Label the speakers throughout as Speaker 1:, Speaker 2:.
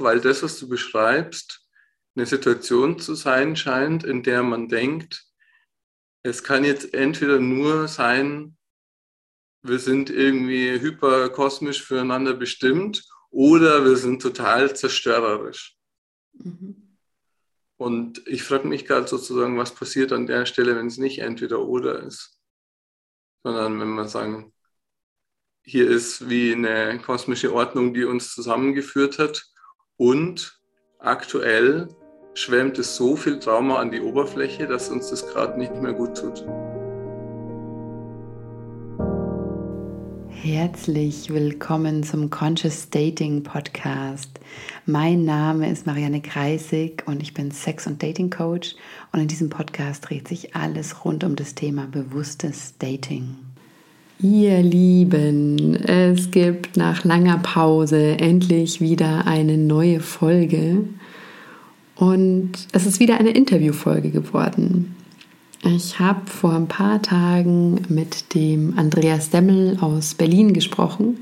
Speaker 1: weil das, was du beschreibst, eine Situation zu sein scheint, in der man denkt, es kann jetzt entweder nur sein, wir sind irgendwie hyperkosmisch füreinander bestimmt oder wir sind total zerstörerisch. Mhm. Und ich frage mich gerade sozusagen, was passiert an der Stelle, wenn es nicht entweder oder ist, sondern wenn wir sagen, hier ist wie eine kosmische Ordnung, die uns zusammengeführt hat und aktuell schwemmt es so viel Trauma an die Oberfläche, dass uns das gerade nicht mehr gut tut.
Speaker 2: Herzlich willkommen zum Conscious Dating Podcast. Mein Name ist Marianne Kreisig und ich bin Sex- und Dating Coach und in diesem Podcast dreht sich alles rund um das Thema bewusstes Dating. Ihr Lieben, es gibt nach langer Pause endlich wieder eine neue Folge. Und es ist wieder eine Interviewfolge geworden. Ich habe vor ein paar Tagen mit dem Andreas Demmel aus Berlin gesprochen.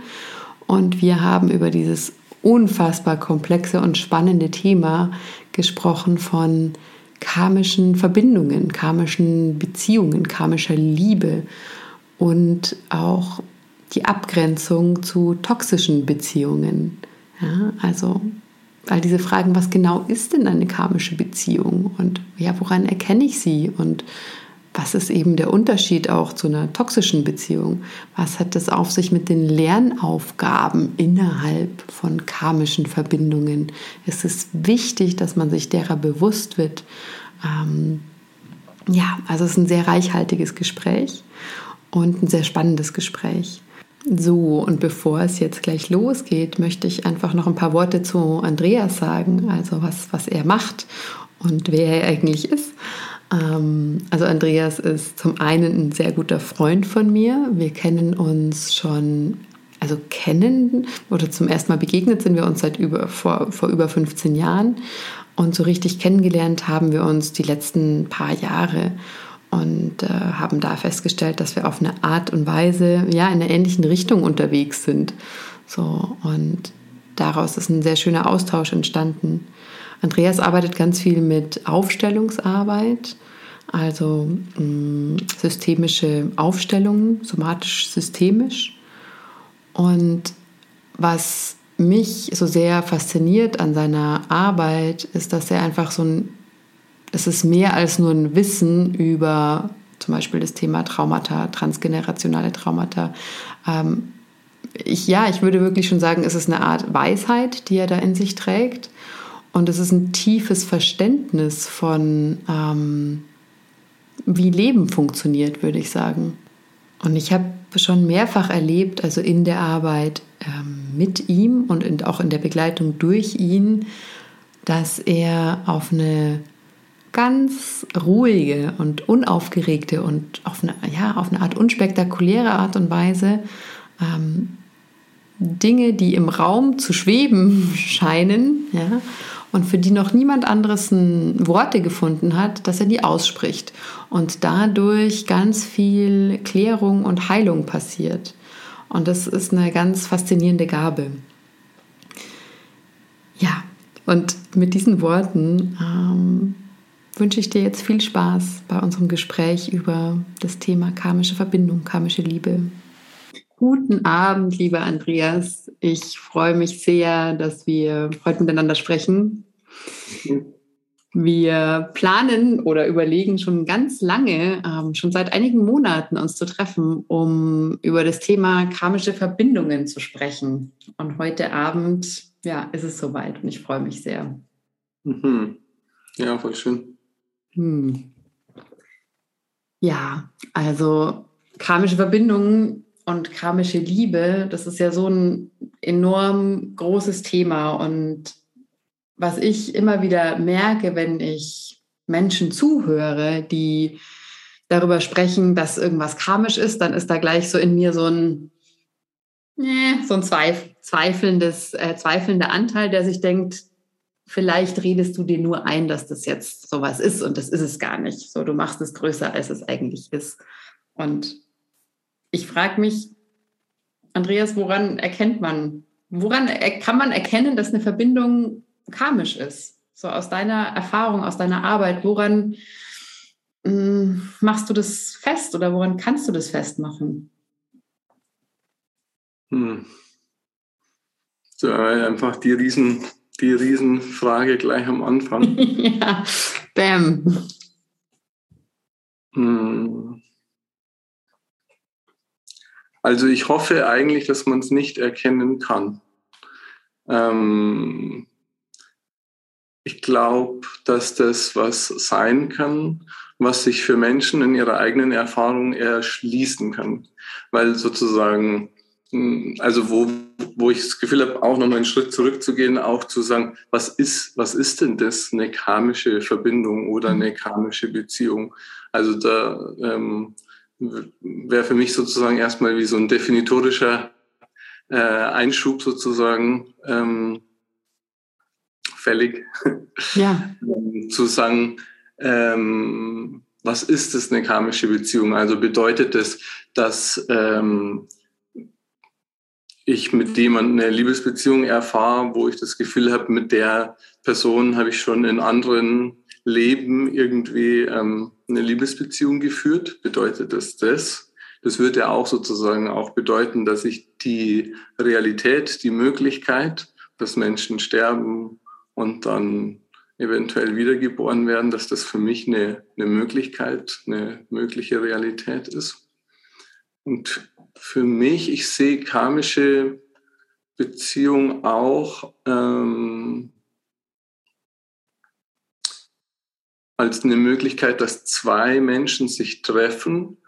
Speaker 2: Und wir haben über dieses unfassbar komplexe und spannende Thema gesprochen von karmischen Verbindungen, karmischen Beziehungen, karmischer Liebe und auch die Abgrenzung zu toxischen Beziehungen. Ja, also all diese Fragen, was genau ist denn eine karmische Beziehung und ja, woran erkenne ich sie und was ist eben der Unterschied auch zu einer toxischen Beziehung? Was hat das auf sich mit den Lernaufgaben innerhalb von karmischen Verbindungen? Es ist wichtig, dass man sich derer bewusst wird. Ähm, ja, also es ist ein sehr reichhaltiges Gespräch und ein sehr spannendes Gespräch. So, und bevor es jetzt gleich losgeht, möchte ich einfach noch ein paar Worte zu Andreas sagen, also was, was er macht und wer er eigentlich ist. Ähm, also Andreas ist zum einen ein sehr guter Freund von mir. Wir kennen uns schon, also kennen oder zum ersten Mal begegnet sind wir uns seit über, vor, vor über 15 Jahren. Und so richtig kennengelernt haben wir uns die letzten paar Jahre und äh, haben da festgestellt, dass wir auf eine Art und Weise ja in einer ähnlichen Richtung unterwegs sind. So und daraus ist ein sehr schöner Austausch entstanden. Andreas arbeitet ganz viel mit Aufstellungsarbeit, also mh, mm, systemische Aufstellungen, somatisch systemisch. Und was mich so sehr fasziniert an seiner Arbeit, ist, dass er einfach so ein es ist mehr als nur ein Wissen über zum Beispiel das Thema Traumata, transgenerationale Traumata. Ähm, ich, ja, ich würde wirklich schon sagen, es ist eine Art Weisheit, die er da in sich trägt. Und es ist ein tiefes Verständnis von, ähm, wie Leben funktioniert, würde ich sagen. Und ich habe schon mehrfach erlebt, also in der Arbeit ähm, mit ihm und in, auch in der Begleitung durch ihn, dass er auf eine ganz ruhige und unaufgeregte und auf eine, ja, auf eine Art unspektakuläre Art und Weise ähm, Dinge, die im Raum zu schweben scheinen, ja, und für die noch niemand anderes Worte gefunden hat, dass er die ausspricht und dadurch ganz viel Klärung und Heilung passiert. Und das ist eine ganz faszinierende Gabe. Ja, und mit diesen Worten ähm, wünsche ich dir jetzt viel Spaß bei unserem Gespräch über das Thema karmische Verbindung, karmische Liebe. Guten Abend, lieber Andreas. Ich freue mich sehr, dass wir heute miteinander sprechen. Wir planen oder überlegen schon ganz lange, ähm, schon seit einigen Monaten uns zu treffen, um über das Thema karmische Verbindungen zu sprechen. Und heute Abend, ja, ist es soweit und ich freue mich sehr.
Speaker 1: Mhm. Ja, voll schön. Hm.
Speaker 2: Ja, also karmische Verbindungen und karmische Liebe, das ist ja so ein enorm großes Thema. Und was ich immer wieder merke, wenn ich Menschen zuhöre, die darüber sprechen, dass irgendwas karmisch ist, dann ist da gleich so in mir so ein, äh, so ein Zweif zweifelndes, äh, zweifelnder Anteil, der sich denkt, vielleicht redest du dir nur ein, dass das jetzt sowas ist und das ist es gar nicht. So, du machst es größer, als es eigentlich ist. Und ich frage mich, Andreas, woran erkennt man, woran kann man erkennen, dass eine Verbindung karmisch ist? So aus deiner Erfahrung, aus deiner Arbeit, woran mh, hm, machst du das fest oder woran kannst du das festmachen?
Speaker 1: Hm. So, einfach die Riesen, die Riesenfrage gleich am Anfang.
Speaker 2: ja, bam.
Speaker 1: Hm. Also ich hoffe eigentlich, dass man es nicht erkennen kann. Ähm, ich glaube, dass das was sein kann, was sich für Menschen in ihrer eigenen Erfahrung erschließen kann. Weil sozusagen, also wo, wo ich das Gefühl habe, auch nochmal einen Schritt zurückzugehen, auch zu sagen, was ist, was ist denn das, eine karmische Verbindung oder eine karmische Beziehung? Also da ähm, wäre für mich sozusagen erstmal wie so ein definitorischer äh, Einschub sozusagen ähm, fällig,
Speaker 2: ja.
Speaker 1: zu sagen, ähm, was ist das eine karmische Beziehung? Also bedeutet es, dass ähm, ich mit jemandem eine Liebesbeziehung erfahre, wo ich das Gefühl habe, mit der Person habe ich schon in anderen Leben irgendwie ähm, eine Liebesbeziehung geführt? Bedeutet das das? Das würde ja auch sozusagen auch bedeuten, dass ich die Realität, die Möglichkeit, dass Menschen sterben und dann eventuell wiedergeboren werden, dass das für mich eine, eine Möglichkeit, eine mögliche Realität ist. Und für mich, ich sehe karmische Beziehung auch ähm, als eine Möglichkeit, dass zwei Menschen sich treffen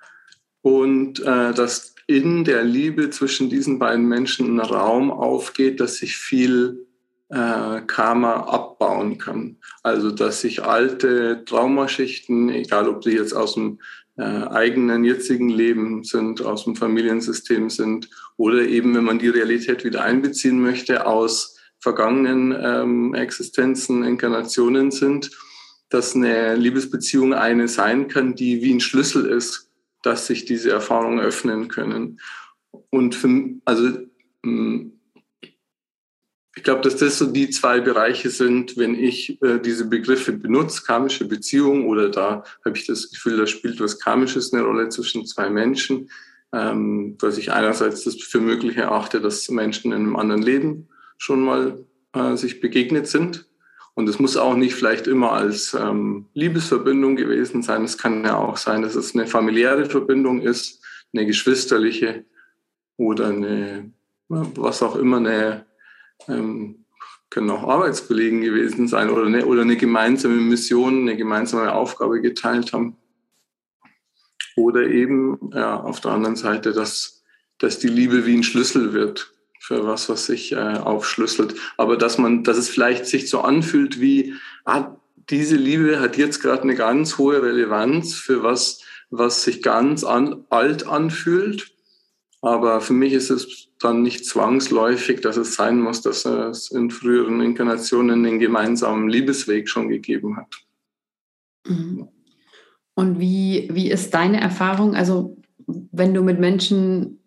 Speaker 1: und äh, dass in der Liebe zwischen diesen beiden Menschen ein Raum aufgeht, dass sich viel äh, Karma abbauen kann. Also dass sich alte Traumaschichten, egal ob die jetzt aus dem äh, eigenen jetzigen Leben sind, aus dem Familiensystem sind oder eben, wenn man die Realität wieder einbeziehen möchte, aus vergangenen ähm, Existenzen, Inkarnationen sind, dass eine Liebesbeziehung eine sein kann, die wie ein Schlüssel ist, dass sich diese Erfahrungen öffnen können. Und für, also ich glaube, dass das so die zwei Bereiche sind, wenn ich äh, diese Begriffe benutze, karmische Beziehung oder da habe ich das Gefühl, da spielt was Karmisches eine Rolle zwischen zwei Menschen, ähm, dass ich einerseits das für möglich erachte, dass Menschen in einem anderen Leben schon mal äh, sich begegnet sind und es muss auch nicht vielleicht immer als ähm, Liebesverbindung gewesen sein. Es kann ja auch sein, dass es eine familiäre Verbindung ist, eine geschwisterliche oder eine, was auch immer, eine, ähm, können auch Arbeitskollegen gewesen sein oder eine, oder eine gemeinsame Mission, eine gemeinsame Aufgabe geteilt haben. Oder eben ja, auf der anderen Seite, dass, dass die Liebe wie ein Schlüssel wird für was, was sich äh, aufschlüsselt. Aber dass man, dass es vielleicht sich so anfühlt wie, ah, diese Liebe hat jetzt gerade eine ganz hohe Relevanz für was, was sich ganz an, alt anfühlt. Aber für mich ist es dann nicht zwangsläufig, dass es sein muss, dass es in früheren Inkarnationen den gemeinsamen Liebesweg schon gegeben hat.
Speaker 2: Mhm. Und wie, wie ist deine Erfahrung? Also, wenn du mit Menschen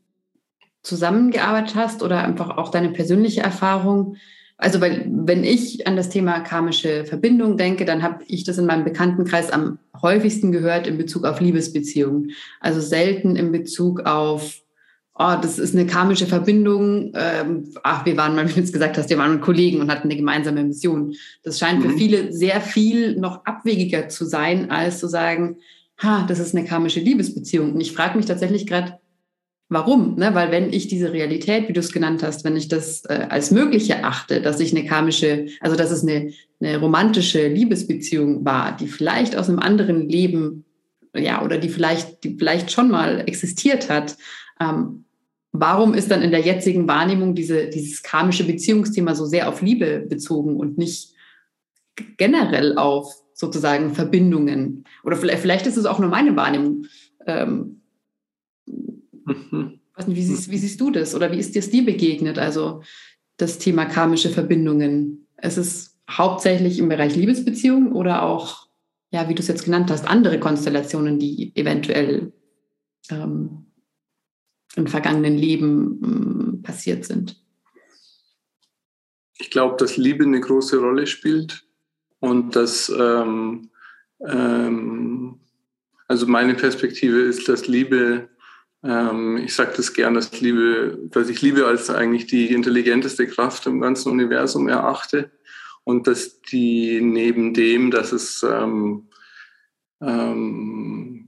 Speaker 2: zusammengearbeitet hast oder einfach auch deine persönliche Erfahrung? Also, weil, wenn ich an das Thema karmische Verbindung denke, dann habe ich das in meinem Bekanntenkreis am häufigsten gehört in Bezug auf Liebesbeziehungen. Also selten in Bezug auf, oh, das ist eine karmische Verbindung. Ähm, ach, wir waren mal, wie du es gesagt hast, wir waren Kollegen und hatten eine gemeinsame Mission. Das scheint mhm. für viele sehr viel noch abwegiger zu sein, als zu sagen, ha, das ist eine karmische Liebesbeziehung. Und ich frage mich tatsächlich gerade, Warum? Ne? Weil wenn ich diese Realität, wie du es genannt hast, wenn ich das äh, als möglich erachte, dass ich eine karmische, also dass es eine, eine romantische Liebesbeziehung war, die vielleicht aus einem anderen Leben, ja, oder die vielleicht, die vielleicht schon mal existiert hat, ähm, warum ist dann in der jetzigen Wahrnehmung diese, dieses karmische Beziehungsthema so sehr auf Liebe bezogen und nicht generell auf sozusagen Verbindungen? Oder vielleicht, vielleicht ist es auch nur meine Wahrnehmung. Ähm, Mhm. Nicht, wie, siehst, wie siehst du das oder wie ist dir dir begegnet? Also das Thema karmische Verbindungen. Es ist hauptsächlich im Bereich Liebesbeziehungen oder auch, ja, wie du es jetzt genannt hast, andere Konstellationen, die eventuell ähm, im vergangenen Leben ähm, passiert sind?
Speaker 1: ich glaube, dass Liebe eine große Rolle spielt und dass, ähm, ähm, also meine Perspektive ist, dass Liebe, ähm, ich sage das gern, dass Liebe, dass ich Liebe als eigentlich die intelligenteste Kraft im ganzen Universum erachte und dass die neben dem, dass es ähm, ähm,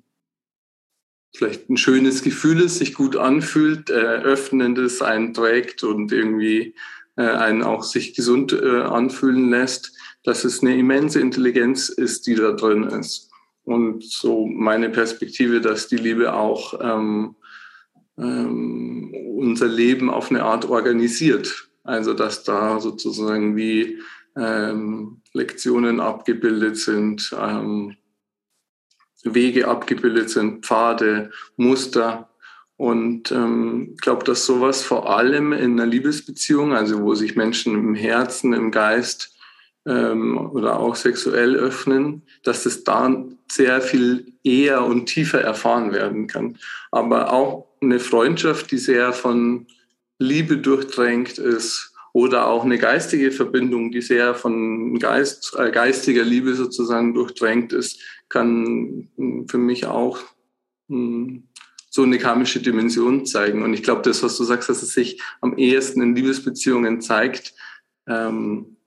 Speaker 1: vielleicht ein schönes Gefühl ist, sich gut anfühlt, äh, öffnendes einen und irgendwie äh, einen auch sich gesund äh, anfühlen lässt, dass es eine immense Intelligenz ist, die da drin ist. Und so meine Perspektive, dass die Liebe auch ähm, ähm, unser Leben auf eine Art organisiert. Also dass da sozusagen wie ähm, Lektionen abgebildet sind, ähm, Wege abgebildet sind, Pfade, Muster. Und ähm, ich glaube, dass sowas vor allem in einer Liebesbeziehung, also wo sich Menschen im Herzen, im Geist ähm, oder auch sexuell öffnen, dass es da sehr viel eher und tiefer erfahren werden kann. Aber auch eine Freundschaft, die sehr von Liebe durchdrängt ist oder auch eine geistige Verbindung, die sehr von Geist, äh, geistiger Liebe sozusagen durchdrängt ist, kann hm, für mich auch hm, so eine karmische Dimension zeigen. Und ich glaube, das, was du sagst, dass es sich am ehesten in Liebesbeziehungen zeigt, ähm,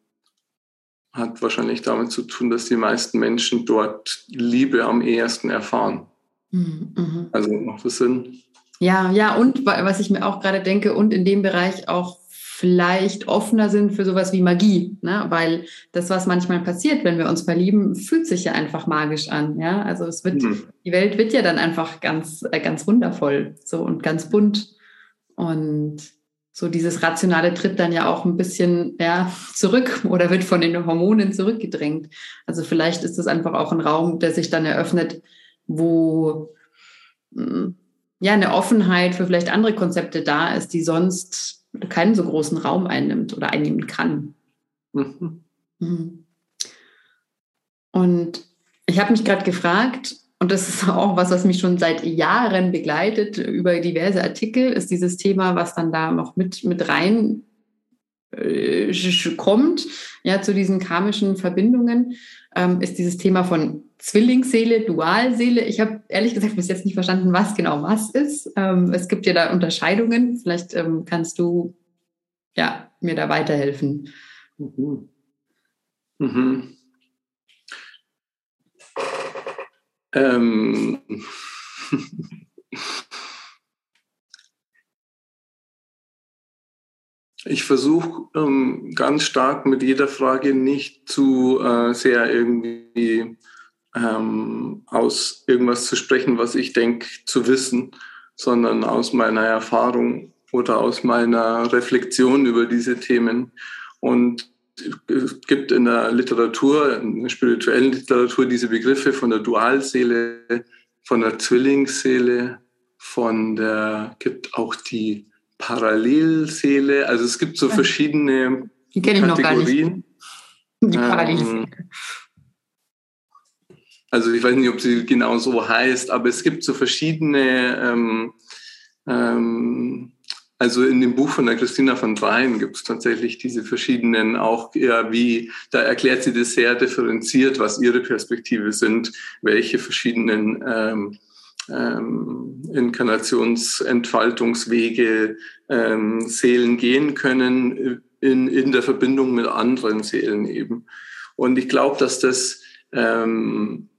Speaker 1: hat wahrscheinlich damit zu tun, dass die meisten Menschen dort Liebe am ehesten erfahren. Mhm. mhm. Also macht das Sinn?
Speaker 2: Ja, ja, und was ich mir auch gerade denke, und in dem Bereich auch vielleicht offener sind für sowas wie Magie, ne? weil das, was manchmal passiert, wenn wir uns verlieben, fühlt sich ja einfach magisch an, ja, also es wird, mhm. die Welt wird ja dann einfach ganz, äh, ganz wundervoll, so und ganz bunt und so dieses Rationale tritt dann ja auch ein bisschen ja, zurück oder wird von den Hormonen zurückgedrängt. Also vielleicht ist es einfach auch ein Raum, der sich dann eröffnet, wo hm, ja eine Offenheit für vielleicht andere Konzepte da ist, die sonst keinen so großen Raum einnimmt oder einnehmen kann. Mhm. Mhm. Und ich habe mich gerade gefragt, und das ist auch was, was mich schon seit Jahren begleitet über diverse Artikel, ist dieses Thema, was dann da noch mit, mit rein äh, kommt, ja, zu diesen karmischen Verbindungen, ähm, ist dieses Thema von Zwillingsseele, Dualseele. Ich habe ehrlich gesagt bis jetzt nicht verstanden, was genau was ist. Ähm, es gibt ja da Unterscheidungen. Vielleicht ähm, kannst du ja, mir da weiterhelfen. Mhm. Mhm. Ähm.
Speaker 1: Ich versuche ähm, ganz stark mit jeder Frage nicht zu äh, sehr irgendwie ähm, aus irgendwas zu sprechen, was ich denke zu wissen, sondern aus meiner Erfahrung oder aus meiner Reflexion über diese Themen. Und es gibt in der Literatur, in der spirituellen Literatur, diese Begriffe von der Dualseele, von der Zwillingsseele, von der, gibt auch die Parallelseele. Also es gibt so verschiedene
Speaker 2: die Kategorien.
Speaker 1: Die Parallelseele. Ähm, also ich weiß nicht, ob sie genau so heißt, aber es gibt so verschiedene, ähm, ähm, also in dem Buch von der Christina von Dreien gibt es tatsächlich diese verschiedenen auch, ja, wie, da erklärt sie das sehr differenziert, was ihre Perspektive sind, welche verschiedenen ähm, ähm, Inkarnationsentfaltungswege ähm, Seelen gehen können in, in der Verbindung mit anderen Seelen eben. Und ich glaube, dass das ähm,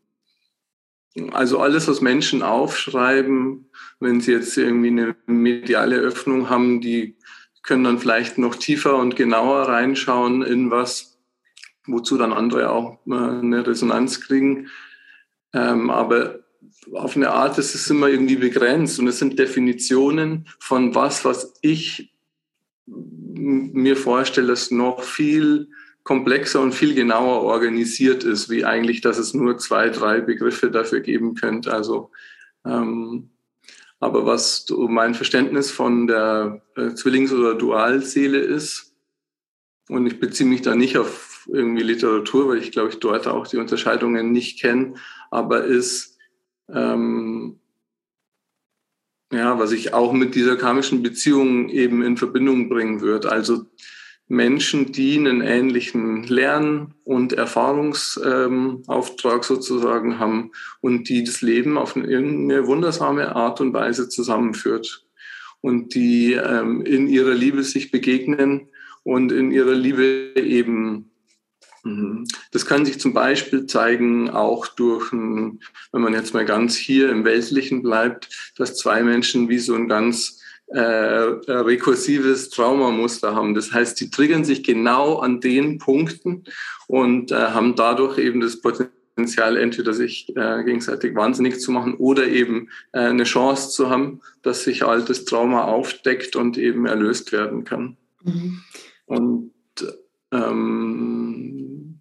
Speaker 1: also alles, was Menschen aufschreiben, wenn sie jetzt irgendwie eine mediale Öffnung haben, die können dann vielleicht noch tiefer und genauer reinschauen in was, wozu dann andere auch äh, eine Resonanz kriegen. Ähm, aber auf eine Art ist es immer irgendwie begrenzt und es sind Definitionen von was, was ich mir vorstelle, das noch viel komplexer und viel genauer organisiert ist, wie eigentlich, dass es nur zwei, drei Begriffe dafür geben könnte. Also, ähm, aber was mein Verständnis von der äh, Zwillings- oder Dualseele ist, und ich beziehe mich da nicht auf irgendwie Literatur, weil ich glaube, ich dort auch die Unterscheidungen nicht kenne, aber ist, ähm, ja, was ich auch mit dieser karmischen Beziehung eben in Verbindung bringen würde. Also Menschen, die einen ähnlichen Lern- und Erfahrungsauftrag ähm, sozusagen haben und die das Leben auf eine, irgendeine wundersame Art und Weise zusammenführt und die ähm, in ihrer Liebe sich begegnen und in ihrer Liebe eben mhm. das kann sich zum Beispiel zeigen, auch durch, ein, wenn man jetzt mal ganz hier im Weltlichen bleibt, dass zwei Menschen wie so ein ganz äh, rekursives Traumamuster haben. Das heißt, die triggern sich genau an den Punkten und äh, haben dadurch eben das Potenzial, entweder sich äh, gegenseitig wahnsinnig zu machen oder eben äh, eine Chance zu haben, dass sich altes Trauma aufdeckt und eben erlöst werden kann. Mhm. Und ähm,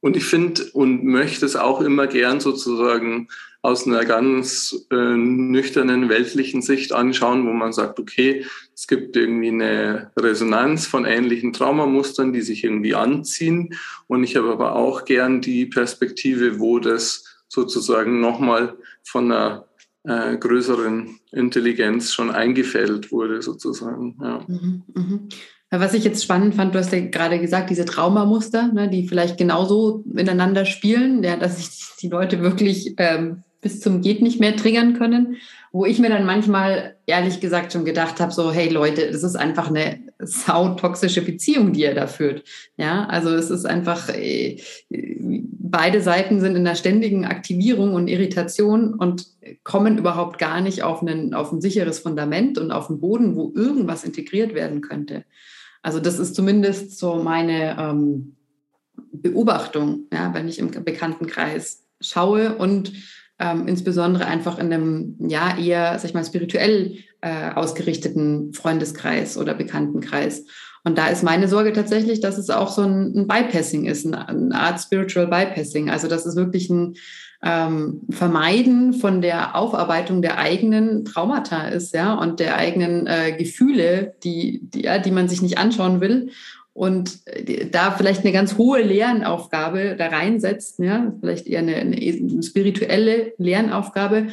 Speaker 1: und ich finde und möchte es auch immer gern sozusagen aus einer ganz äh, nüchternen weltlichen Sicht anschauen, wo man sagt, okay, es gibt irgendwie eine Resonanz von ähnlichen Traumamustern, die sich irgendwie anziehen. Und ich habe aber auch gern die Perspektive, wo das sozusagen nochmal von einer äh, größeren Intelligenz schon eingefällt wurde, sozusagen. Ja. Mhm,
Speaker 2: mh. Was ich jetzt spannend fand, du hast ja gerade gesagt, diese Traumamuster, ne, die vielleicht genauso ineinander spielen, ja, dass sich die Leute wirklich ähm, bis zum geht nicht mehr triggern können, wo ich mir dann manchmal ehrlich gesagt schon gedacht habe, so hey Leute, das ist einfach eine sautoxische Beziehung, die ihr da führt. Ja, also es ist einfach äh, beide Seiten sind in einer ständigen Aktivierung und Irritation und kommen überhaupt gar nicht auf, einen, auf ein sicheres Fundament und auf einen Boden, wo irgendwas integriert werden könnte. Also das ist zumindest so meine ähm, Beobachtung, ja, wenn ich im Bekanntenkreis schaue und ähm, insbesondere einfach in einem ja eher, sag ich mal, spirituell äh, ausgerichteten Freundeskreis oder Bekanntenkreis. Und da ist meine Sorge tatsächlich, dass es auch so ein, ein Bypassing ist, eine, eine, Art Spiritual Bypassing. Also dass es wirklich ein ähm, Vermeiden von der Aufarbeitung der eigenen Traumata ist, ja, und der eigenen äh, Gefühle, die, die, ja, die man sich nicht anschauen will und äh, da vielleicht eine ganz hohe Lernaufgabe da reinsetzt, ja, vielleicht eher eine, eine spirituelle Lernaufgabe,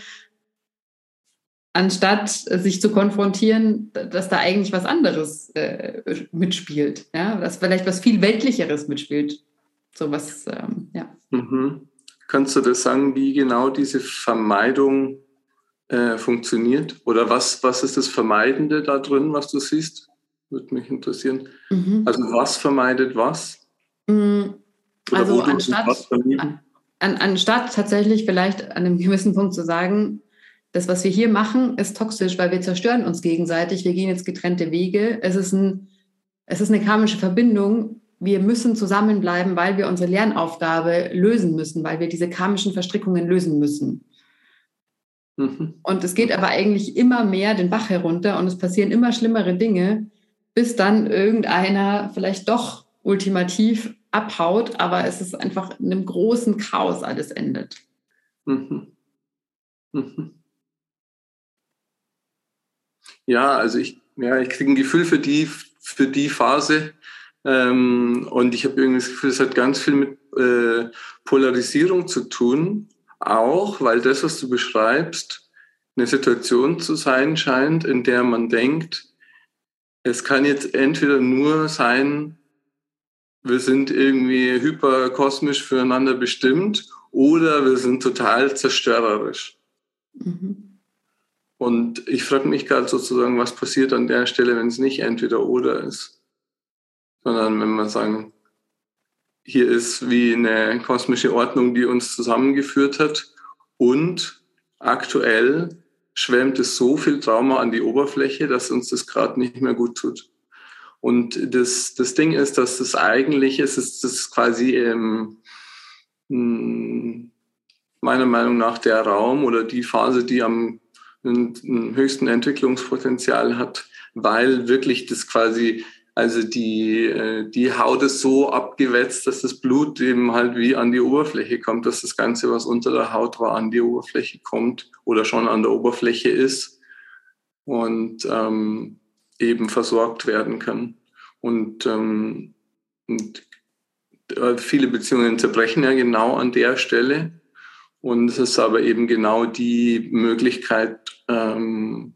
Speaker 2: anstatt sich zu konfrontieren, dass da eigentlich was anderes äh, mitspielt, ja, dass vielleicht was viel weltlicheres mitspielt, so was, ähm, ja.
Speaker 1: Mhm. Kannst du das sagen, wie genau diese Vermeidung äh, funktioniert? Oder was, was ist das Vermeidende da drin, was du siehst? Würde mich interessieren. Mhm. Also was vermeidet was?
Speaker 2: Mhm. Also anstatt, an, an, anstatt tatsächlich vielleicht an einem gewissen Punkt zu sagen, das, was wir hier machen, ist toxisch, weil wir zerstören uns gegenseitig, wir gehen jetzt getrennte Wege. Es ist, ein, es ist eine karmische Verbindung. Wir müssen zusammenbleiben, weil wir unsere Lernaufgabe lösen müssen, weil wir diese karmischen Verstrickungen lösen müssen. Mhm. Und es geht aber eigentlich immer mehr den Bach herunter und es passieren immer schlimmere Dinge, bis dann irgendeiner vielleicht doch ultimativ abhaut, aber es ist einfach in einem großen Chaos alles endet. Mhm.
Speaker 1: Mhm. Ja, also ich, ja, ich kriege ein Gefühl für die, für die Phase ähm, und ich habe irgendwie das Gefühl, es hat ganz viel mit äh, Polarisierung zu tun, auch weil das, was du beschreibst, eine Situation zu sein scheint, in der man denkt, es kann jetzt entweder nur sein, wir sind irgendwie hyperkosmisch füreinander bestimmt oder wir sind total zerstörerisch. Mhm. Und ich frage mich gerade sozusagen, was passiert an der Stelle, wenn es nicht entweder oder ist, sondern wenn wir sagen, hier ist wie eine kosmische Ordnung, die uns zusammengeführt hat und aktuell schwemmt es so viel Trauma an die Oberfläche, dass uns das gerade nicht mehr gut tut. Und das, das Ding ist, dass das eigentlich ist, ist das quasi ähm, hm, meiner Meinung nach der Raum oder die Phase, die am höchsten Entwicklungspotenzial hat, weil wirklich das quasi also die, äh, die Haut ist so abgewetzt, dass das Blut eben halt wie an die Oberfläche kommt, dass das Ganze, was unter der Haut war, an die Oberfläche kommt oder schon an der Oberfläche ist und ähm, eben versorgt werden kann. Und, ähm, und äh, viele Beziehungen zerbrechen ja genau an der Stelle. Und es ist aber eben genau die Möglichkeit, ähm,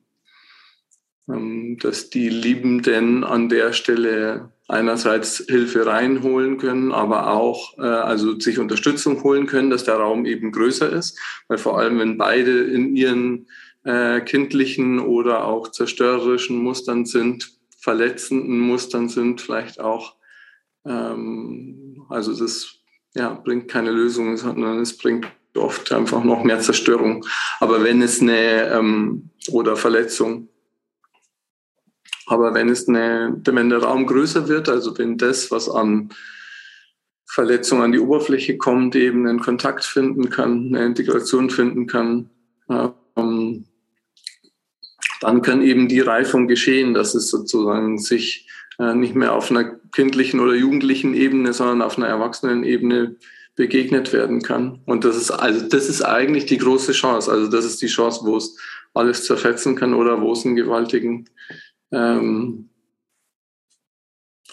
Speaker 1: dass die Liebenden an der Stelle einerseits Hilfe reinholen können, aber auch äh, also sich Unterstützung holen können, dass der Raum eben größer ist, weil vor allem wenn beide in ihren äh, kindlichen oder auch zerstörerischen Mustern sind, verletzenden Mustern sind, vielleicht auch, ähm, also das ja, bringt keine Lösung, sondern es bringt oft einfach noch mehr Zerstörung. Aber wenn es eine ähm, oder Verletzung aber wenn es eine, wenn der Raum größer wird, also wenn das, was an Verletzung an die Oberfläche kommt, eben einen Kontakt finden kann, eine Integration finden kann, ähm, dann kann eben die Reifung geschehen, dass es sozusagen sich äh, nicht mehr auf einer kindlichen oder jugendlichen Ebene, sondern auf einer Erwachsenenebene begegnet werden kann. Und das ist also das ist eigentlich die große Chance. Also das ist die Chance, wo es alles zerfetzen kann oder wo es einen gewaltigen ähm,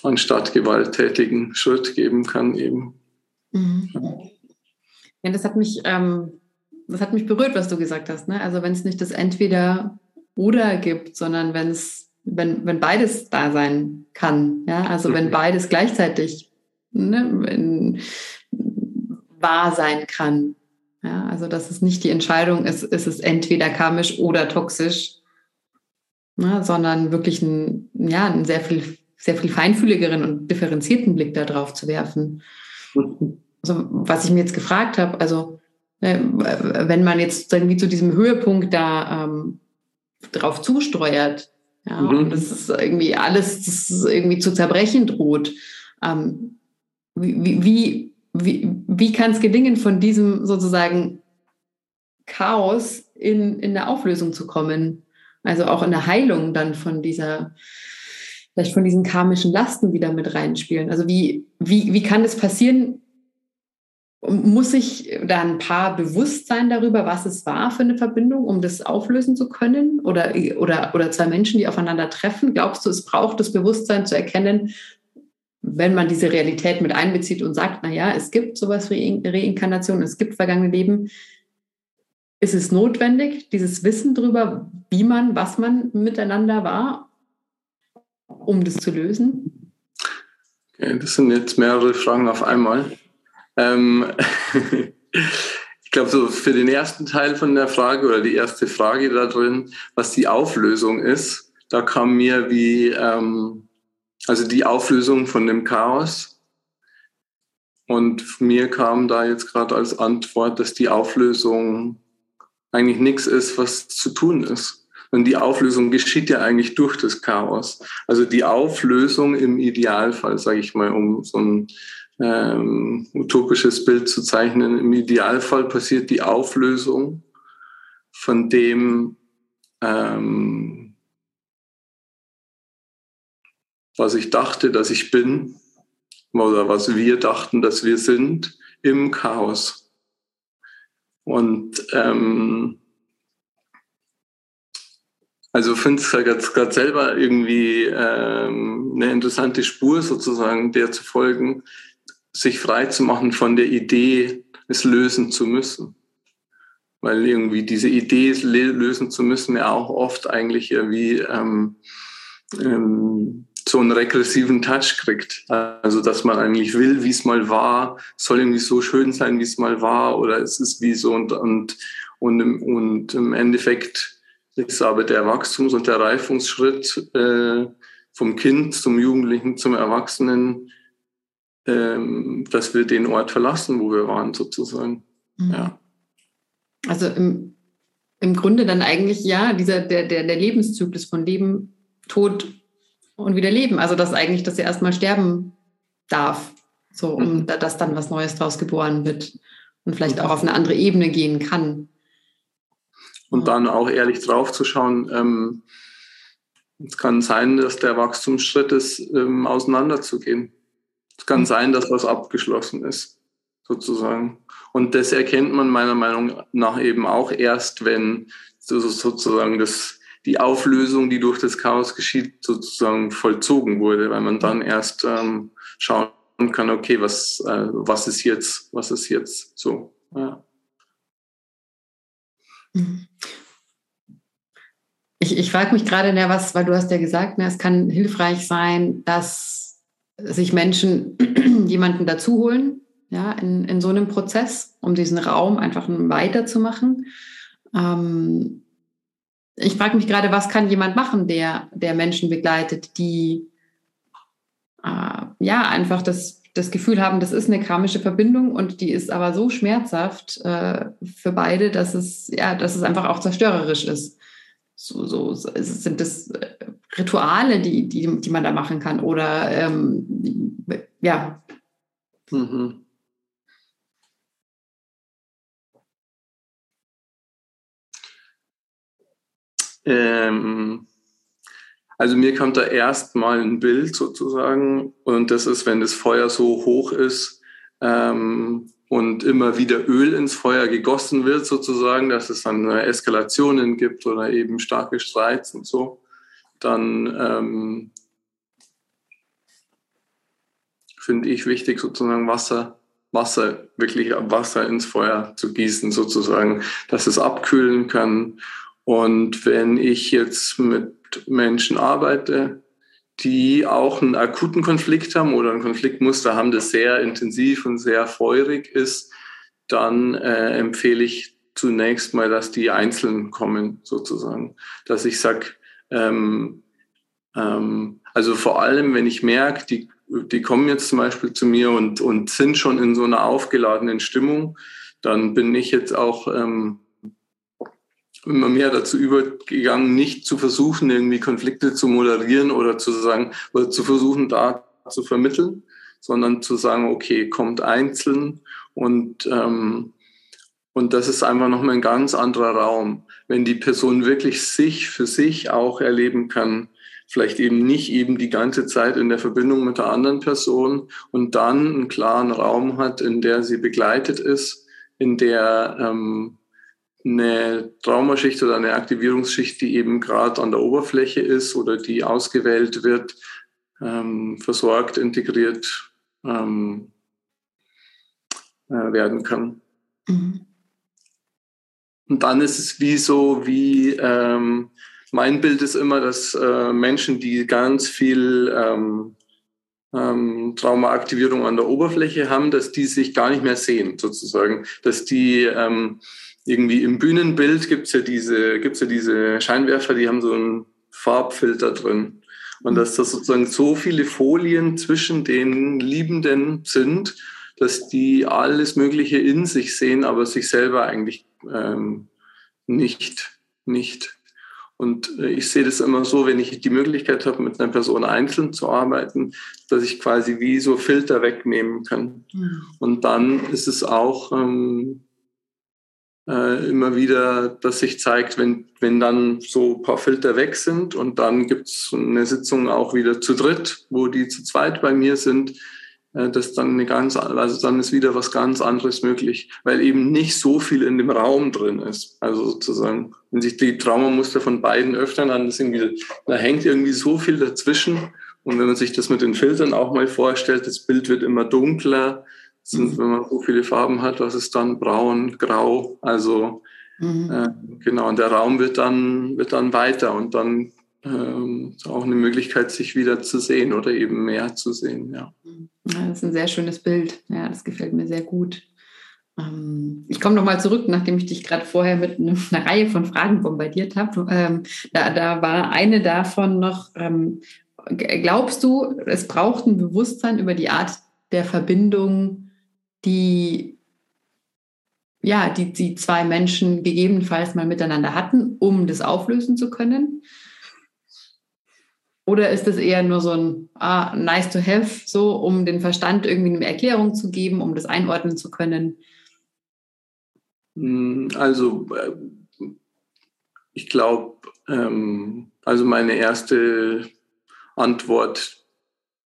Speaker 1: anstatt gewalttätigen Schritt geben kann eben.
Speaker 2: Mhm. Ja, das hat mich, ähm, das hat mich berührt, was du gesagt hast. Ne? Also wenn es nicht das Entweder oder gibt, sondern wenn es, wenn, wenn beides da sein kann, ja, also wenn mhm. beides gleichzeitig ne, in, wahr sein kann. Ja, also dass es nicht die Entscheidung ist, ist es entweder karmisch oder toxisch, ne, sondern wirklich ein, ja, einen sehr viel, sehr viel feinfühligeren und differenzierten Blick darauf zu werfen. Also, was ich mir jetzt gefragt habe, also äh, wenn man jetzt irgendwie zu diesem Höhepunkt da ähm, drauf zusteuert, ja, mhm. und das ist irgendwie alles, das ist irgendwie zu zerbrechen droht, ähm, wie, wie, wie, wie kann es gelingen, von diesem sozusagen Chaos in, in eine Auflösung zu kommen? Also auch in der Heilung dann von dieser, vielleicht von diesen karmischen Lasten wieder mit reinspielen. Also wie, wie, wie kann das passieren? Muss ich da ein paar bewusst sein darüber, was es war für eine Verbindung, um das auflösen zu können? Oder, oder, oder zwei Menschen, die aufeinander treffen? Glaubst du, es braucht das Bewusstsein zu erkennen, wenn man diese Realität mit einbezieht und sagt, na ja, es gibt sowas wie Reinkarnation, es gibt vergangene Leben, ist es notwendig, dieses Wissen darüber, wie man, was man miteinander war, um das zu lösen?
Speaker 1: Okay, das sind jetzt mehrere Fragen auf einmal. Ähm, ich glaube, so für den ersten Teil von der Frage oder die erste Frage da drin, was die Auflösung ist, da kam mir wie, ähm, also die Auflösung von dem Chaos. Und mir kam da jetzt gerade als Antwort, dass die Auflösung eigentlich nichts ist, was zu tun ist. Und die Auflösung geschieht ja eigentlich durch das Chaos. Also die Auflösung im Idealfall, sage ich mal, um so ein ähm, utopisches Bild zu zeichnen, im Idealfall passiert die Auflösung von dem, ähm, was ich dachte, dass ich bin, oder was wir dachten, dass wir sind, im Chaos. Und ähm, also finde es gerade selber irgendwie ähm, eine interessante Spur sozusagen, der zu folgen, sich frei zu machen von der Idee, es lösen zu müssen. Weil irgendwie diese Idee, es lösen zu müssen, ja auch oft eigentlich irgendwie ähm, ähm, so einen regressiven Touch kriegt. Also, dass man eigentlich will, wie es mal war, soll irgendwie so schön sein, wie es mal war, oder es ist wie so und, und, und, im, und im Endeffekt ist aber der Wachstums- und der Reifungsschritt äh, vom Kind zum Jugendlichen zum Erwachsenen, ähm, dass wir den Ort verlassen, wo wir waren, sozusagen. Mhm. Ja.
Speaker 2: Also im, im Grunde dann eigentlich ja, dieser, der, der, der Lebenszyklus von Leben, Tod, und wieder leben. Also dass eigentlich, dass er erstmal sterben darf, so um mhm. dass dann was Neues draus geboren wird und vielleicht auch auf eine andere Ebene gehen kann.
Speaker 1: Und dann auch ehrlich drauf zu schauen, ähm, es kann sein, dass der Wachstumsschritt ist, ähm, auseinanderzugehen. Es kann mhm. sein, dass was abgeschlossen ist, sozusagen. Und das erkennt man meiner Meinung nach eben auch erst, wenn sozusagen das die Auflösung, die durch das Chaos geschieht, sozusagen vollzogen wurde, weil man dann erst ähm, schauen kann, okay, was, äh, was ist jetzt, was ist jetzt so. Ja.
Speaker 2: Ich, ich frage mich gerade, was, weil du hast ja gesagt, ne, es kann hilfreich sein, dass sich Menschen jemanden dazu holen, ja, in, in so einem Prozess, um diesen Raum einfach weiterzumachen. Ähm, ich frage mich gerade, was kann jemand machen, der, der Menschen begleitet, die äh, ja einfach das, das Gefühl haben, das ist eine karmische Verbindung und die ist aber so schmerzhaft äh, für beide, dass es, ja, dass es einfach auch zerstörerisch ist. So, so, sind das äh, Rituale, die, die, die man da machen kann oder ähm, ja. Mhm.
Speaker 1: Ähm, also mir kommt da erstmal ein Bild sozusagen und das ist, wenn das Feuer so hoch ist ähm, und immer wieder Öl ins Feuer gegossen wird sozusagen, dass es dann Eskalationen gibt oder eben starke Streits und so, dann ähm, finde ich wichtig sozusagen Wasser Wasser, wirklich Wasser ins Feuer zu gießen, sozusagen, dass es abkühlen kann und wenn ich jetzt mit Menschen arbeite, die auch einen akuten Konflikt haben oder ein Konfliktmuster haben, das sehr intensiv und sehr feurig ist, dann äh, empfehle ich zunächst mal, dass die einzeln kommen, sozusagen. Dass ich sage, ähm, ähm, also vor allem, wenn ich merke, die, die kommen jetzt zum Beispiel zu mir und, und sind schon in so einer aufgeladenen Stimmung, dann bin ich jetzt auch ähm, immer mehr dazu übergegangen, nicht zu versuchen, irgendwie Konflikte zu moderieren oder zu sagen, oder zu versuchen, da zu vermitteln, sondern zu sagen, okay, kommt einzeln und, ähm, und das ist einfach nochmal ein ganz anderer Raum. Wenn die Person wirklich sich für sich auch erleben kann, vielleicht eben nicht eben die ganze Zeit in der Verbindung mit der anderen Person und dann einen klaren Raum hat, in der sie begleitet ist, in der ähm, eine Traumaschicht oder eine Aktivierungsschicht, die eben gerade an der Oberfläche ist oder die ausgewählt wird, ähm, versorgt, integriert ähm, äh, werden kann. Mhm. Und dann ist es wie so, wie ähm, mein Bild ist immer, dass äh, Menschen, die ganz viel ähm, ähm, Traumaaktivierung an der Oberfläche haben, dass die sich gar nicht mehr sehen, sozusagen. Dass die ähm, irgendwie im Bühnenbild gibt's ja diese, gibt's ja diese Scheinwerfer, die haben so einen Farbfilter drin. Und dass das sozusagen so viele Folien zwischen den Liebenden sind, dass die alles Mögliche in sich sehen, aber sich selber eigentlich ähm, nicht, nicht. Und äh, ich sehe das immer so, wenn ich die Möglichkeit habe, mit einer Person einzeln zu arbeiten, dass ich quasi wie so Filter wegnehmen kann. Mhm. Und dann ist es auch ähm, äh, immer wieder, dass sich zeigt, wenn, wenn dann so ein paar Filter weg sind und dann gibt's eine Sitzung auch wieder zu dritt, wo die zu zweit bei mir sind, äh, dass dann eine ganz, also dann ist wieder was ganz anderes möglich, weil eben nicht so viel in dem Raum drin ist. Also sozusagen, wenn sich die Traumamuster von beiden öffnen, dann ist irgendwie, da hängt irgendwie so viel dazwischen. Und wenn man sich das mit den Filtern auch mal vorstellt, das Bild wird immer dunkler, sind, wenn man so viele Farben hat, was ist dann braun, grau, also mhm. äh, genau, und der Raum wird dann, wird dann weiter und dann ähm, auch eine Möglichkeit, sich wieder zu sehen oder eben mehr zu sehen, ja.
Speaker 2: ja das ist ein sehr schönes Bild, ja, das gefällt mir sehr gut. Ähm, ich komme nochmal zurück, nachdem ich dich gerade vorher mit einer Reihe von Fragen bombardiert habe. Ähm, da, da war eine davon noch, ähm, glaubst du, es braucht ein Bewusstsein über die Art der Verbindung die ja, die, die zwei Menschen gegebenenfalls mal miteinander hatten, um das auflösen zu können? Oder ist das eher nur so ein ah, nice to have, so um den Verstand irgendwie eine Erklärung zu geben, um das einordnen zu können?
Speaker 1: Hm, also äh, ich glaube, ähm, also meine erste Antwort,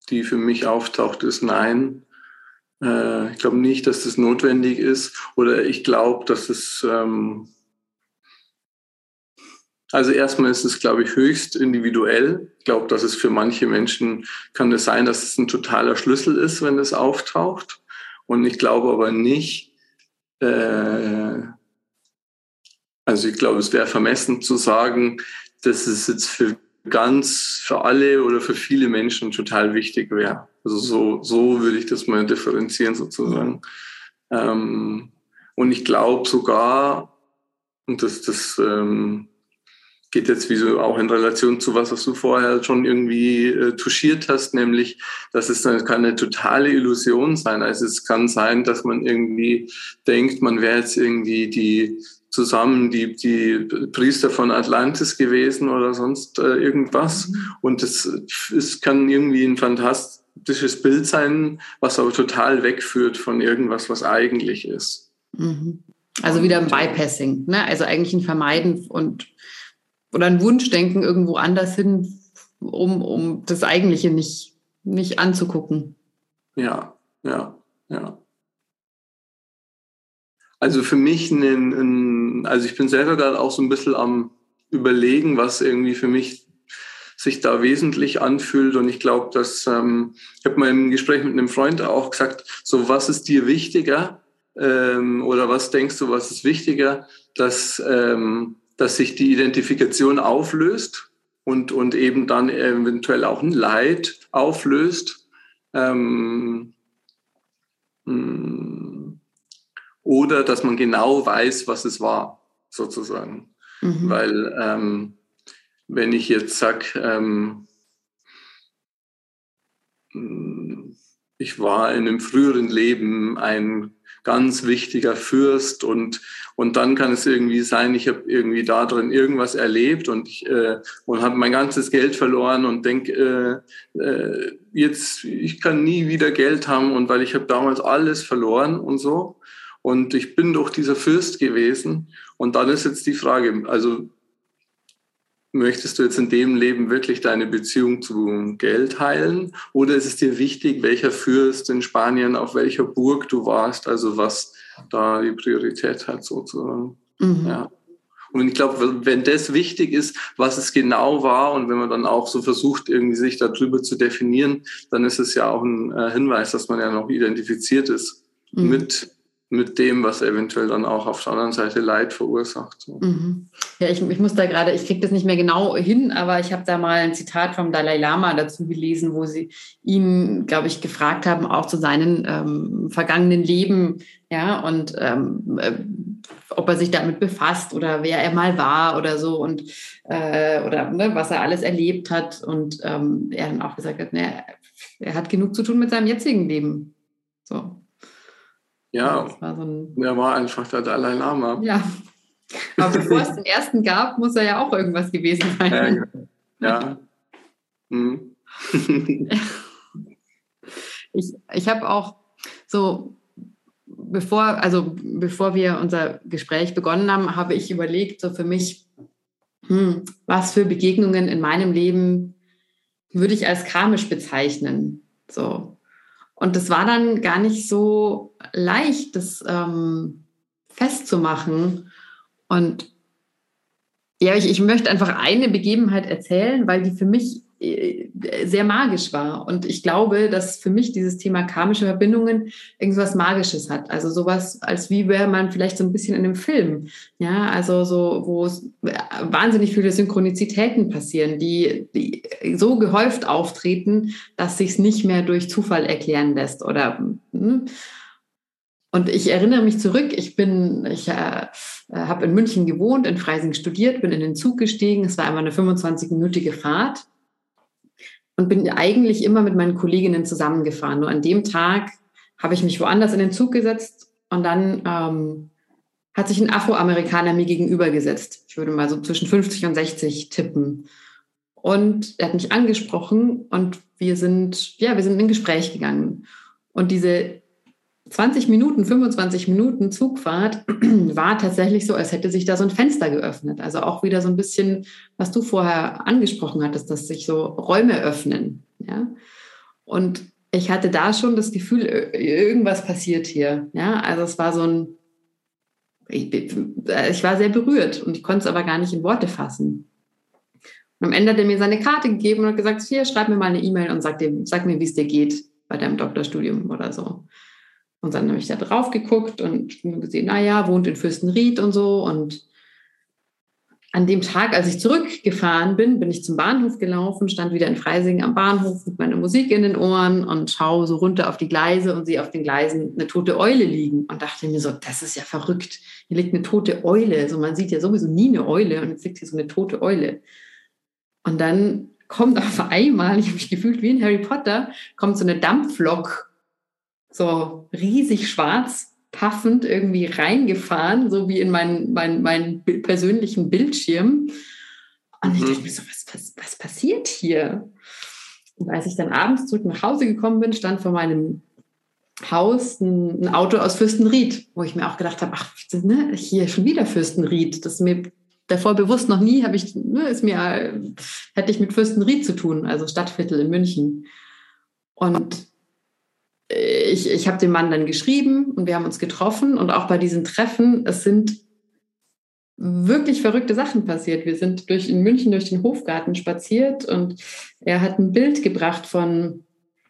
Speaker 1: die für mich auftaucht, ist nein. Äh, ich glaube nicht, dass das notwendig ist oder ich glaube, dass es, ähm, also erstmal ist es, glaube ich, höchst individuell. Ich glaube, dass es für manche Menschen kann es sein, dass es ein totaler Schlüssel ist, wenn es auftaucht. Und ich glaube aber nicht, äh, also ich glaube, es wäre vermessen zu sagen, dass es jetzt für ganz, für alle oder für viele Menschen total wichtig wäre. Also so, so würde ich das mal differenzieren sozusagen. Ähm, und ich glaube sogar, und das, das ähm, geht jetzt wie so auch in Relation zu was, was du vorher schon irgendwie äh, touchiert hast, nämlich, dass es dann kann eine totale Illusion sein. Also es kann sein, dass man irgendwie denkt, man wäre jetzt irgendwie die zusammen die, die Priester von Atlantis gewesen oder sonst äh, irgendwas. Mhm. Und es, es kann irgendwie ein fantastisches Bild sein, was aber total wegführt von irgendwas, was eigentlich ist.
Speaker 2: Mhm. Also wieder ein Bypassing, ne? also eigentlich ein Vermeiden und oder ein Wunschdenken irgendwo anders hin, um, um das Eigentliche nicht, nicht anzugucken.
Speaker 1: Ja, ja, ja. Also für mich, ein, ein, also ich bin selber gerade auch so ein bisschen am Überlegen, was irgendwie für mich sich da wesentlich anfühlt. Und ich glaube, dass ähm, ich habe mal im Gespräch mit einem Freund auch gesagt, so was ist dir wichtiger ähm, oder was denkst du, was ist wichtiger, dass ähm, dass sich die Identifikation auflöst und, und eben dann eventuell auch ein Leid auflöst. Ähm, hm, oder dass man genau weiß, was es war, sozusagen. Mhm. Weil ähm, wenn ich jetzt sage, ähm, hm, ich war in einem früheren Leben ein ganz wichtiger Fürst und, und dann kann es irgendwie sein, ich habe irgendwie da drin irgendwas erlebt und, ich, äh, und habe mein ganzes Geld verloren und denke, äh, äh, jetzt, ich kann nie wieder Geld haben und weil ich habe damals alles verloren und so. Und ich bin doch dieser Fürst gewesen. Und dann ist jetzt die Frage, also möchtest du jetzt in dem Leben wirklich deine Beziehung zu Geld heilen? Oder ist es dir wichtig, welcher Fürst in Spanien, auf welcher Burg du warst, also was da die Priorität hat sozusagen? Mhm. Ja. Und ich glaube, wenn das wichtig ist, was es genau war und wenn man dann auch so versucht, irgendwie sich darüber zu definieren, dann ist es ja auch ein äh, Hinweis, dass man ja noch identifiziert ist mhm. mit mit dem, was eventuell dann auch auf der anderen Seite Leid verursacht.
Speaker 2: Mhm. Ja, ich, ich muss da gerade, ich kriege das nicht mehr genau hin, aber ich habe da mal ein Zitat vom Dalai Lama dazu gelesen, wo sie ihn, glaube ich, gefragt haben, auch zu seinen ähm, vergangenen Leben, ja, und ähm, äh, ob er sich damit befasst oder wer er mal war oder so und äh, oder ne, was er alles erlebt hat. Und ähm, er dann auch gesagt hat, ne, er hat genug zu tun mit seinem jetzigen Leben. So.
Speaker 1: Ja, war so ein, er war einfach der Dalai Lama.
Speaker 2: Ja, aber bevor es den ersten gab, muss er ja auch irgendwas gewesen sein.
Speaker 1: Ja. ja. Hm.
Speaker 2: ich ich habe auch so, bevor, also bevor wir unser Gespräch begonnen haben, habe ich überlegt, so für mich, hm, was für Begegnungen in meinem Leben würde ich als karmisch bezeichnen. So, und das war dann gar nicht so leicht, das ähm, festzumachen. Und ja, ich, ich möchte einfach eine Begebenheit erzählen, weil die für mich äh, sehr magisch war. Und ich glaube, dass für mich dieses Thema karmische Verbindungen irgendwas Magisches hat. Also sowas, als wie wäre man vielleicht so ein bisschen in einem Film. Ja, also so, wo es wahnsinnig viele Synchronizitäten passieren, die, die so gehäuft auftreten, dass sich es nicht mehr durch Zufall erklären lässt oder, hm. Und ich erinnere mich zurück, ich bin, ich äh, habe in München gewohnt, in Freising studiert, bin in den Zug gestiegen. Es war einmal eine 25-minütige Fahrt und bin eigentlich immer mit meinen Kolleginnen zusammengefahren. Nur an dem Tag habe ich mich woanders in den Zug gesetzt und dann ähm, hat sich ein Afroamerikaner mir gegenüber gesetzt. Ich würde mal so zwischen 50 und 60 tippen. Und er hat mich angesprochen und wir sind, ja, wir sind in ein Gespräch gegangen. Und diese 20 Minuten, 25 Minuten Zugfahrt war tatsächlich so, als hätte sich da so ein Fenster geöffnet. Also auch wieder so ein bisschen, was du vorher angesprochen hattest, dass sich so Räume öffnen. Ja? Und ich hatte da schon das Gefühl, irgendwas passiert hier. Ja, also es war so ein, ich, ich war sehr berührt und ich konnte es aber gar nicht in Worte fassen. Und am Ende hat er mir seine Karte gegeben und hat gesagt, hier, schreib mir mal eine E-Mail und sag, dir, sag mir, wie es dir geht bei deinem Doktorstudium oder so. Und dann habe ich da drauf geguckt und gesehen, naja, wohnt in Fürstenried und so. Und an dem Tag, als ich zurückgefahren bin, bin ich zum Bahnhof gelaufen, stand wieder in Freising am Bahnhof mit meiner Musik in den Ohren und schaue so runter auf die Gleise und sehe auf den Gleisen eine tote Eule liegen und dachte mir so, das ist ja verrückt. Hier liegt eine tote Eule. Also man sieht ja sowieso nie eine Eule und jetzt liegt hier so eine tote Eule. Und dann kommt auf einmal, ich habe mich gefühlt wie in Harry Potter, kommt so eine Dampflok, so riesig schwarz, paffend irgendwie reingefahren, so wie in meinen, meinen, meinen persönlichen Bildschirm. Und ich mhm. dachte mir so, was, was, was passiert hier? Und als ich dann abends zurück nach Hause gekommen bin, stand vor meinem Haus ein, ein Auto aus Fürstenried, wo ich mir auch gedacht habe, ach, ne, hier schon wieder Fürstenried. Das ist mir davor bewusst noch nie, habe ich, ne, ist mir, hätte ich mit Fürstenried zu tun, also Stadtviertel in München. Und ich, ich habe dem Mann dann geschrieben und wir haben uns getroffen und auch bei diesen Treffen, es sind wirklich verrückte Sachen passiert. Wir sind durch in München durch den Hofgarten spaziert und er hat ein Bild gebracht von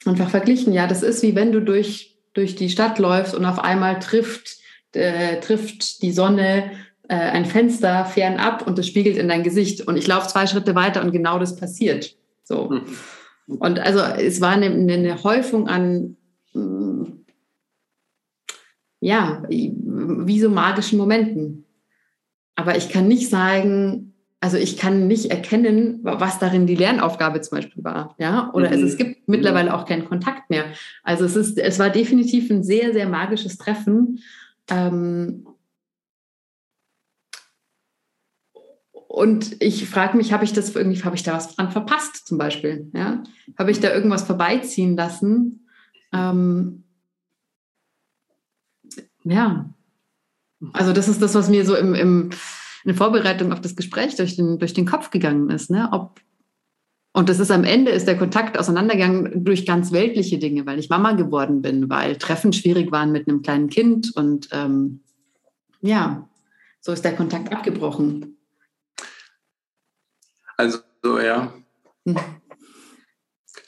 Speaker 2: einfach verglichen. Ja, das ist wie wenn du durch durch die Stadt läufst und auf einmal trifft äh, trifft die Sonne äh, ein Fenster fernab und es spiegelt in dein Gesicht und ich laufe zwei Schritte weiter und genau das passiert. So. Mhm. Und also es war eine, eine Häufung an ja, wie so magischen Momenten. Aber ich kann nicht sagen, also ich kann nicht erkennen, was darin die Lernaufgabe zum Beispiel war, ja, oder mhm. es, es gibt mittlerweile auch keinen Kontakt mehr. Also es ist, es war definitiv ein sehr, sehr magisches Treffen. Ähm, und ich frage mich, habe ich das irgendwie, habe ich da was dran verpasst zum Beispiel, ja? Habe ich da irgendwas vorbeiziehen lassen? Ähm, ja, also das ist das, was mir so im, im, in Vorbereitung auf das Gespräch durch den, durch den Kopf gegangen ist. Ne? Ob, und das ist am Ende ist der Kontakt auseinandergegangen durch ganz weltliche Dinge, weil ich Mama geworden bin, weil Treffen schwierig waren mit einem kleinen Kind und ähm, ja, so ist der Kontakt abgebrochen.
Speaker 1: Also ja. Hm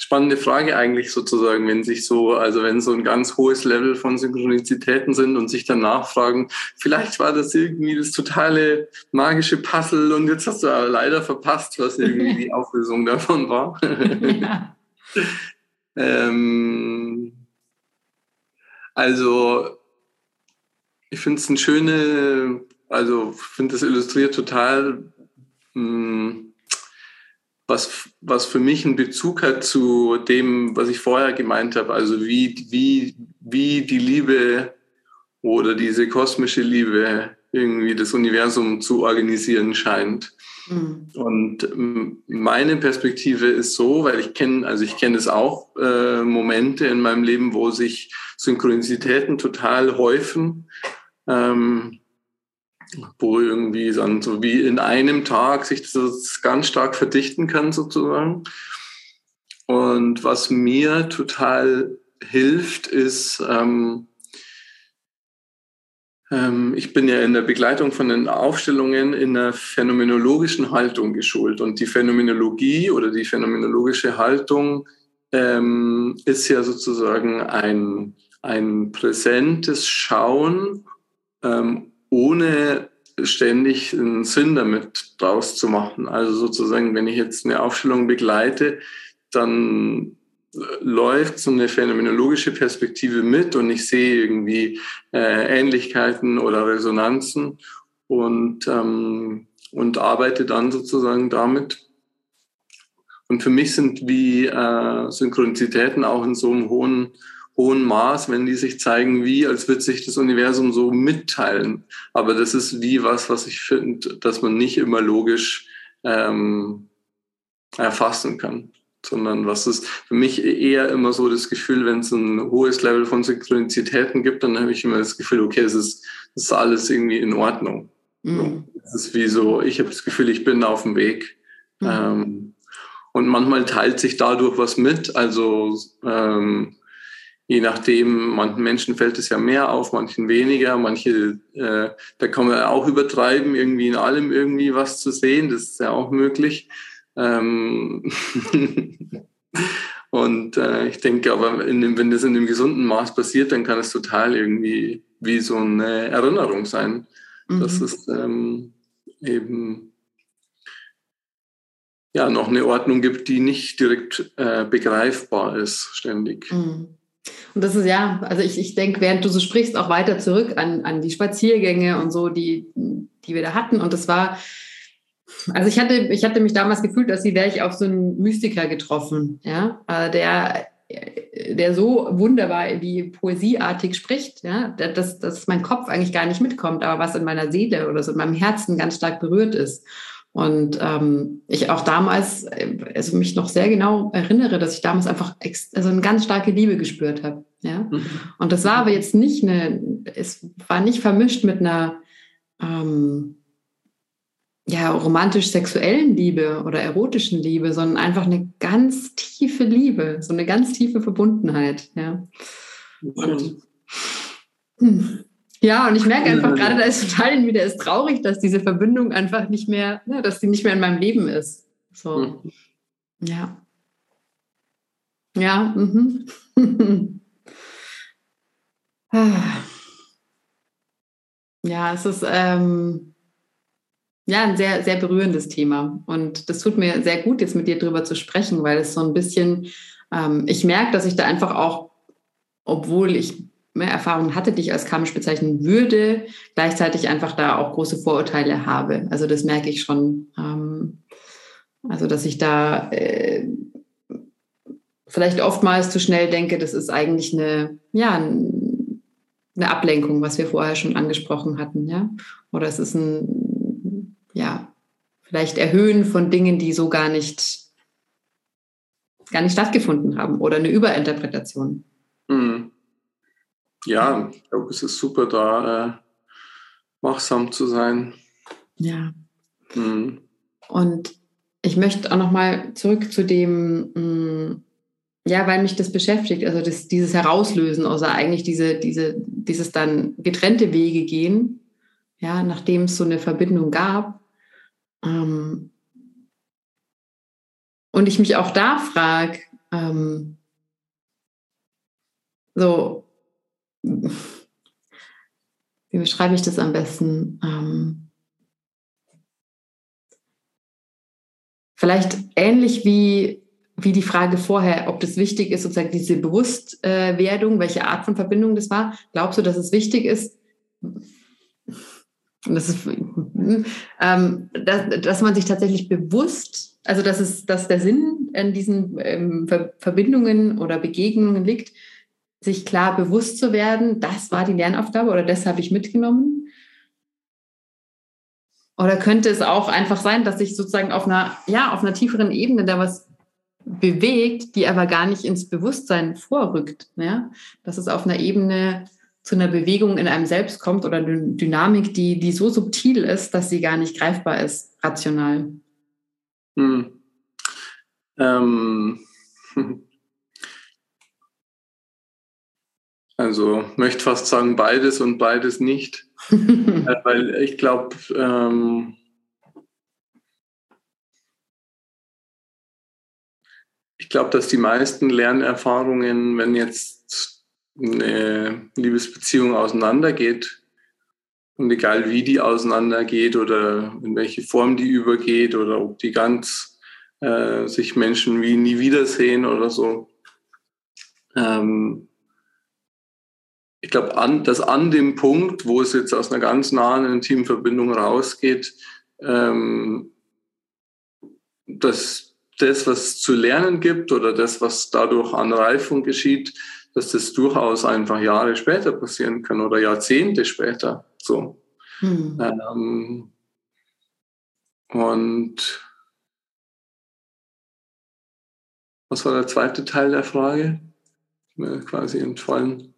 Speaker 1: spannende Frage eigentlich sozusagen, wenn sich so, also wenn so ein ganz hohes Level von Synchronizitäten sind und sich dann nachfragen, vielleicht war das irgendwie das totale magische Puzzle und jetzt hast du aber leider verpasst, was irgendwie die Auflösung davon war. Ja. ähm, also ich finde es ein schöne, also finde es illustriert total mh, hm, was, was für mich einen Bezug hat zu dem, was ich vorher gemeint habe, also wie, wie, wie die Liebe oder diese kosmische Liebe irgendwie das Universum zu organisieren scheint. Mhm. Und ähm, meine Perspektive ist so, weil ich kenne, also ich kenne es auch, äh, Momente in meinem Leben, wo sich Synchronizitäten total häufen. Ähm, wo irgendwie dann so wie in einem Tag sich das ganz stark verdichten kann sozusagen. Und was mir total hilft, ist, ähm, ähm, ich bin ja in der Begleitung von den Aufstellungen in der phänomenologischen Haltung geschult. Und die Phänomenologie oder die phänomenologische Haltung ähm, ist ja sozusagen ein, ein präsentes Schauen ähm, ohne ständig einen Sinn damit draus zu machen. Also sozusagen, wenn ich jetzt eine Aufstellung begleite, dann läuft so eine phänomenologische Perspektive mit und ich sehe irgendwie äh, Ähnlichkeiten oder Resonanzen und, ähm, und arbeite dann sozusagen damit. Und für mich sind wie äh, Synchronizitäten auch in so einem hohen hohen Maß, wenn die sich zeigen, wie, als würde sich das Universum so mitteilen. Aber das ist wie was, was ich finde, dass man nicht immer logisch ähm, erfassen kann, sondern was ist für mich eher immer so das Gefühl, wenn es ein hohes Level von Synchronizitäten gibt, dann habe ich immer das Gefühl, okay, es ist, es ist alles irgendwie in Ordnung. Mhm. Es ist wie so, ich habe das Gefühl, ich bin auf dem Weg. Mhm. Ähm, und manchmal teilt sich dadurch was mit. Also ähm, je nachdem, manchen Menschen fällt es ja mehr auf, manchen weniger, manche, äh, da kann man auch übertreiben, irgendwie in allem irgendwie was zu sehen, das ist ja auch möglich. Ähm und äh, ich denke aber, dem, wenn das in einem gesunden Maß passiert, dann kann es total irgendwie wie so eine Erinnerung sein. Mhm. Das ist ähm, eben ja noch eine Ordnung gibt, die nicht direkt äh, begreifbar ist, ständig. Mhm.
Speaker 2: Und das ist ja, also ich, ich denke, während du so sprichst, auch weiter zurück an, an die Spaziergänge und so, die, die wir da hatten. Und das war, also ich hatte, ich hatte mich damals gefühlt, sie wäre ich auf so einen Mystiker getroffen, ja, äh, der, der so wunderbar wie poesieartig spricht, ja, dass, dass mein Kopf eigentlich gar nicht mitkommt, aber was in meiner Seele oder so in meinem Herzen ganz stark berührt ist. Und ähm, ich auch damals, also mich noch sehr genau erinnere, dass ich damals einfach also eine ganz starke Liebe gespürt habe. Ja? Mhm. Und das war aber jetzt nicht eine, es war nicht vermischt mit einer ähm, ja, romantisch-sexuellen Liebe oder erotischen Liebe, sondern einfach eine ganz tiefe Liebe, so eine ganz tiefe Verbundenheit. Ja. Und, hm. Ja, und ich merke einfach gerade, da ist total in mir, der ist traurig, dass diese Verbindung einfach nicht mehr, ne, dass die nicht mehr in meinem Leben ist. So. Mhm. Ja. Ja. Mhm. ja, es ist ähm, ja ein sehr, sehr berührendes Thema. Und das tut mir sehr gut, jetzt mit dir drüber zu sprechen, weil es so ein bisschen, ähm, ich merke, dass ich da einfach auch, obwohl ich mehr Erfahrung hatte, die ich als karmisch bezeichnen würde, gleichzeitig einfach da auch große Vorurteile habe. Also das merke ich schon. Ähm, also dass ich da äh, vielleicht oftmals zu schnell denke, das ist eigentlich eine, ja, eine Ablenkung, was wir vorher schon angesprochen hatten, ja. Oder es ist ein, ja, vielleicht Erhöhen von Dingen, die so gar nicht, gar nicht stattgefunden haben oder eine Überinterpretation.
Speaker 1: Mhm ja, ich glaube, es ist super, da äh, wachsam zu sein.
Speaker 2: Ja. Mhm. Und ich möchte auch nochmal zurück zu dem, mh, mm, ja, weil mich das beschäftigt, also das, dieses Herauslösen, also eigentlich diese, diese, dieses dann getrennte Wege gehen, ja, nachdem es so eine Verbindung gab. Ähm, und ich mich auch da frage, ähm, so, wie beschreibe ich das am besten? Ähm, vielleicht ähnlich wie, wie die Frage vorher, ob das wichtig ist, sozusagen diese Bewusstwerdung, welche Art von Verbindung das war. Glaubst du, dass es wichtig ist, das ist, ähm, dass, dass man sich tatsächlich bewusst, also dass es, dass der Sinn in diesen ähm, Verbindungen oder Begegnungen liegt, sich klar bewusst zu werden, das war die Lernaufgabe oder das habe ich mitgenommen? Oder könnte es auch einfach sein, dass sich sozusagen auf einer, ja, auf einer tieferen Ebene da was bewegt, die aber gar nicht ins Bewusstsein vorrückt? Ja? Dass es auf einer Ebene zu einer Bewegung in einem selbst kommt oder eine Dynamik, die, die so subtil ist, dass sie gar nicht greifbar ist, rational. Hm. Ähm.
Speaker 1: Also möchte fast sagen beides und beides nicht, äh, weil ich glaube, ähm, ich glaube, dass die meisten Lernerfahrungen, wenn jetzt eine Liebesbeziehung auseinandergeht, und egal wie die auseinandergeht oder in welche Form die übergeht oder ob die ganz äh, sich Menschen wie nie wiedersehen oder so, ähm, ich glaube, an, dass an dem Punkt, wo es jetzt aus einer ganz nahen intimen Verbindung rausgeht, ähm, dass das, was zu lernen gibt oder das, was dadurch an Reifung geschieht, dass das durchaus einfach Jahre später passieren kann oder Jahrzehnte später. So. Hm. Ähm, und was war der zweite Teil der Frage? Mir quasi entfallen.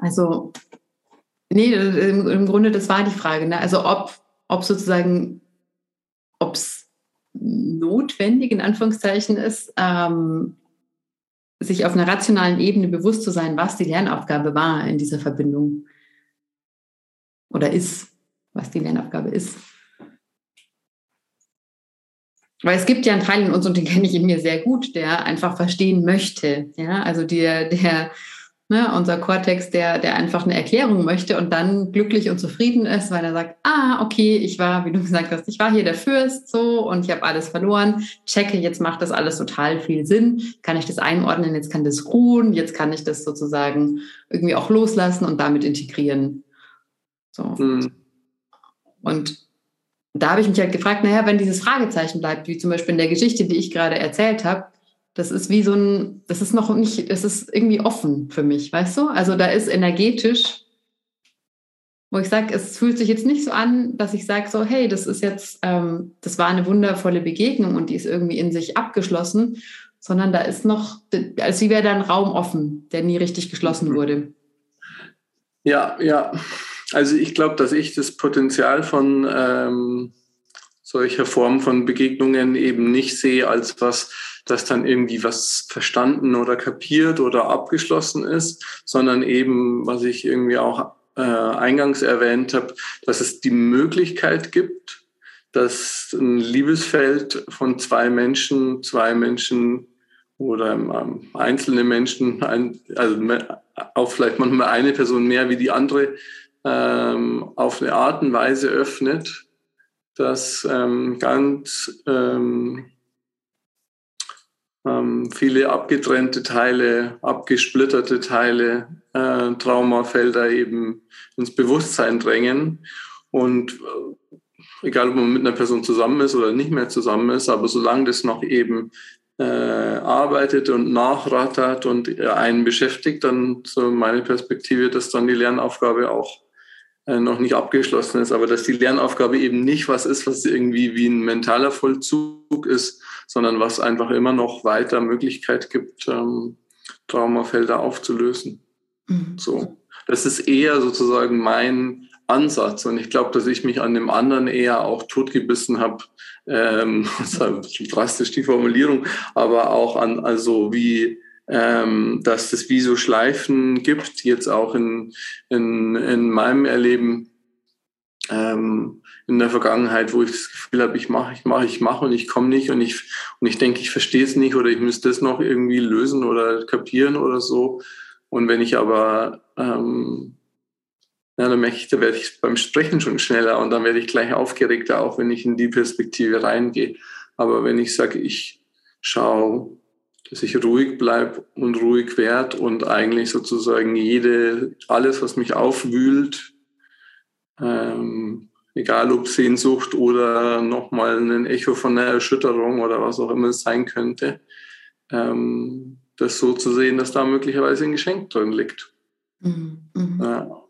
Speaker 2: Also, nee, im, im Grunde, das war die Frage. Ne? Also, ob, ob sozusagen, ob es notwendig in Anführungszeichen ist, ähm, sich auf einer rationalen Ebene bewusst zu sein, was die Lernaufgabe war in dieser Verbindung. Oder ist, was die Lernaufgabe ist. Weil es gibt ja einen Teil in uns, und den kenne ich in mir sehr gut, der einfach verstehen möchte. Ja, also der, der Ne, unser Kortex, der, der einfach eine Erklärung möchte und dann glücklich und zufrieden ist, weil er sagt, ah, okay, ich war, wie du gesagt hast, ich war hier der Fürst so und ich habe alles verloren, checke, jetzt macht das alles total viel Sinn, kann ich das einordnen, jetzt kann das ruhen, jetzt kann ich das sozusagen irgendwie auch loslassen und damit integrieren. So. Mhm. Und da habe ich mich halt gefragt, naja, wenn dieses Fragezeichen bleibt, wie zum Beispiel in der Geschichte, die ich gerade erzählt habe, das ist wie so ein, das ist noch nicht, es ist irgendwie offen für mich, weißt du? Also da ist energetisch, wo ich sage, es fühlt sich jetzt nicht so an, dass ich sage so, hey, das ist jetzt, ähm, das war eine wundervolle Begegnung und die ist irgendwie in sich abgeschlossen, sondern da ist noch, als wäre da ein Raum offen, der nie richtig geschlossen wurde.
Speaker 1: Ja, ja. Also ich glaube, dass ich das Potenzial von ähm, solcher Form von Begegnungen eben nicht sehe als was, dass dann irgendwie was verstanden oder kapiert oder abgeschlossen ist, sondern eben, was ich irgendwie auch äh, eingangs erwähnt habe, dass es die Möglichkeit gibt, dass ein Liebesfeld von zwei Menschen, zwei Menschen oder ähm, einzelne Menschen, ein, also auch vielleicht manchmal eine Person mehr wie die andere, ähm, auf eine Art und Weise öffnet, dass ähm, ganz ähm, ähm, viele abgetrennte Teile, abgesplitterte Teile, äh, Traumafelder eben ins Bewusstsein drängen. Und äh, egal, ob man mit einer Person zusammen ist oder nicht mehr zusammen ist, aber solange das noch eben äh, arbeitet und nachrattert und einen beschäftigt, dann so meine Perspektive, dass dann die Lernaufgabe auch äh, noch nicht abgeschlossen ist, aber dass die Lernaufgabe eben nicht was ist, was irgendwie wie ein mentaler Vollzug ist, sondern was einfach immer noch weiter Möglichkeit gibt, ähm, Traumafelder aufzulösen. Mhm. So. Das ist eher sozusagen mein Ansatz. Und ich glaube, dass ich mich an dem anderen eher auch totgebissen habe. Ähm, drastisch die Formulierung, aber auch an, also wie ähm, dass es wie so Schleifen gibt, jetzt auch in, in, in meinem Erleben ähm, in der Vergangenheit, wo ich das Gefühl habe, ich mache, ich mache, ich mache und ich komme nicht und ich, und ich denke, ich verstehe es nicht oder ich müsste das noch irgendwie lösen oder kapieren oder so. Und wenn ich aber, ähm, ja, dann merke ich, da werde ich beim Sprechen schon schneller und dann werde ich gleich aufgeregter, auch wenn ich in die Perspektive reingehe. Aber wenn ich sage, ich schaue dass ich ruhig bleibe und ruhig werde und eigentlich sozusagen jede, alles, was mich aufwühlt, ähm, egal ob Sehnsucht oder nochmal ein Echo von einer Erschütterung oder was auch immer es sein könnte, ähm, das so zu sehen, dass da möglicherweise ein Geschenk drin liegt. Mhm. mhm. Ja.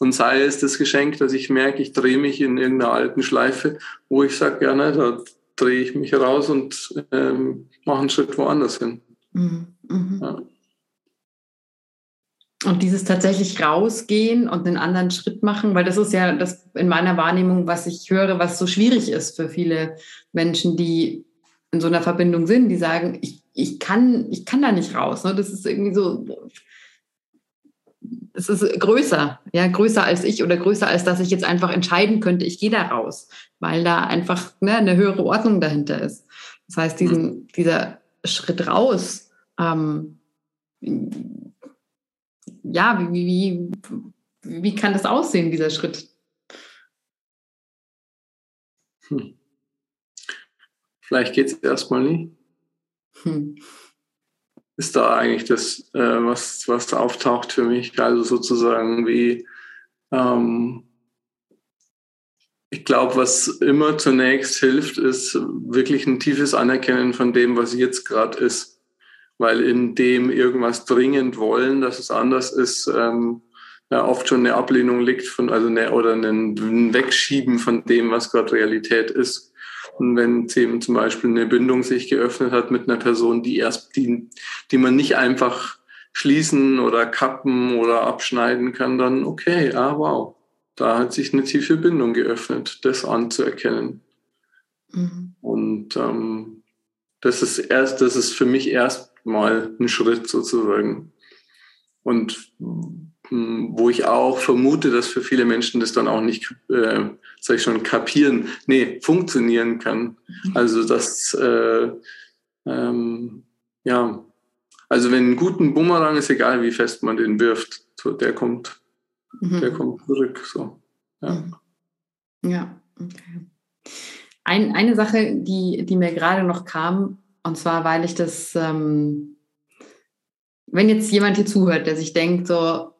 Speaker 1: Und sei es das Geschenk, dass ich merke, ich drehe mich in irgendeiner alten Schleife, wo ich sage, ja, ne, da drehe ich mich raus und ähm, mache einen Schritt woanders hin. Mhm. Mhm. Ja.
Speaker 2: Und dieses tatsächlich rausgehen und einen anderen Schritt machen, weil das ist ja das in meiner Wahrnehmung, was ich höre, was so schwierig ist für viele Menschen, die in so einer Verbindung sind, die sagen, ich, ich, kann, ich kann da nicht raus. Ne? Das ist irgendwie so, es ist größer, ja, größer als ich oder größer als dass ich jetzt einfach entscheiden könnte, ich gehe da raus, weil da einfach ne, eine höhere Ordnung dahinter ist. Das heißt, diesen, mhm. dieser Schritt raus, ähm, ja, wie, wie, wie kann das aussehen, dieser Schritt?
Speaker 1: Hm. Vielleicht geht es erstmal nicht. Hm ist da eigentlich das, äh, was, was da auftaucht für mich. Also sozusagen wie, ähm, ich glaube, was immer zunächst hilft, ist wirklich ein tiefes Anerkennen von dem, was jetzt gerade ist. Weil in dem irgendwas dringend wollen, dass es anders ist, ähm, ja, oft schon eine Ablehnung liegt von, also eine, oder ein Wegschieben von dem, was gerade Realität ist. Und wenn eben zum Beispiel eine Bindung sich geöffnet hat mit einer Person, die erst, die, die man nicht einfach schließen oder kappen oder abschneiden kann, dann okay, ah wow, da hat sich eine tiefe Bindung geöffnet, das anzuerkennen. Mhm. Und ähm, das ist erst, das ist für mich erstmal ein Schritt sozusagen. Und hm, wo ich auch vermute, dass für viele Menschen das dann auch nicht, äh, sag ich schon, kapieren, nee, funktionieren kann. Mhm. Also das, äh, ähm, ja, Also wenn ein guter Bumerang ist, egal wie fest man den wirft, so, der kommt, mhm. der kommt zurück. So. Ja.
Speaker 2: Mhm. ja, okay. Ein, eine Sache, die, die mir gerade noch kam, und zwar, weil ich das, ähm, wenn jetzt jemand hier zuhört, der sich denkt, so,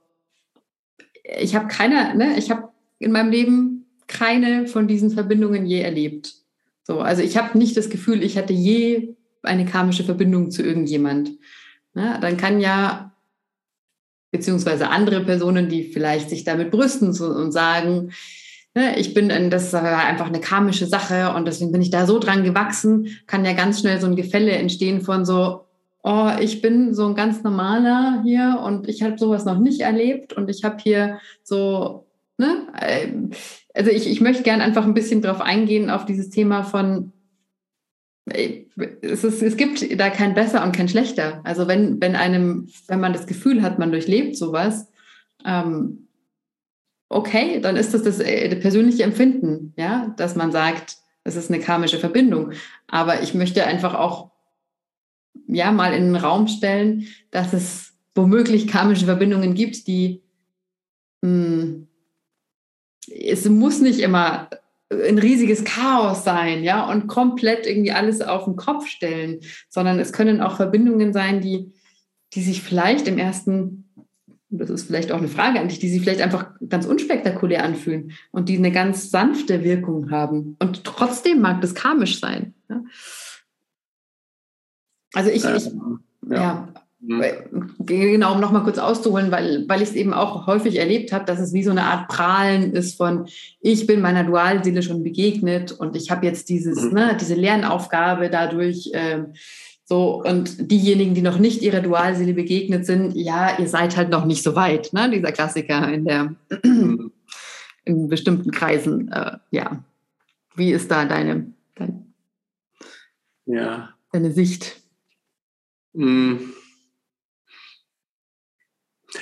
Speaker 2: ich habe keine, ne, ich habe in meinem Leben keine von diesen Verbindungen je erlebt. So, also ich habe nicht das Gefühl, ich hatte je eine karmische Verbindung zu irgendjemand. Ne, dann kann ja beziehungsweise andere Personen, die vielleicht sich damit brüsten und sagen, ich bin, in, das ist einfach eine karmische Sache und deswegen bin ich da so dran gewachsen, kann ja ganz schnell so ein Gefälle entstehen von so, oh, ich bin so ein ganz normaler hier und ich habe sowas noch nicht erlebt und ich habe hier so, ne, äh, also ich, ich möchte gerne einfach ein bisschen drauf eingehen, auf dieses Thema von, äh, es, ist, es gibt da kein besser und kein schlechter. Also wenn, wenn einem, wenn man das Gefühl hat, man durchlebt sowas, ähm, okay, dann ist das das, äh, das persönliche Empfinden, ja, dass man sagt, es ist eine karmische Verbindung. Aber ich möchte einfach auch ja mal in den Raum stellen, dass es womöglich karmische Verbindungen gibt, die mh, hm, es muss nicht immer ein riesiges Chaos sein, ja, und komplett irgendwie alles auf den Kopf stellen, sondern es können auch Verbindungen sein, die, die sich vielleicht im ersten, das ist vielleicht auch eine Frage an dich, die sich vielleicht einfach ganz unspektakulär anfühlen und die eine ganz sanfte Wirkung haben. Und trotzdem mag das karmisch sein. Ja? Also ich, ich ja. ja. Mhm. Genau, um nochmal kurz auszuholen, weil, weil ich es eben auch häufig erlebt habe, dass es wie so eine Art Prahlen ist von, ich bin meiner Dualseele schon begegnet und ich habe jetzt dieses, mhm. ne, diese Lernaufgabe dadurch. Ähm, so, und diejenigen, die noch nicht ihrer Dualseele begegnet sind, ja, ihr seid halt noch nicht so weit, ne? Dieser Klassiker in der in bestimmten Kreisen. Äh, ja. Wie ist da deine, dein,
Speaker 1: ja.
Speaker 2: deine Sicht?
Speaker 1: Mm.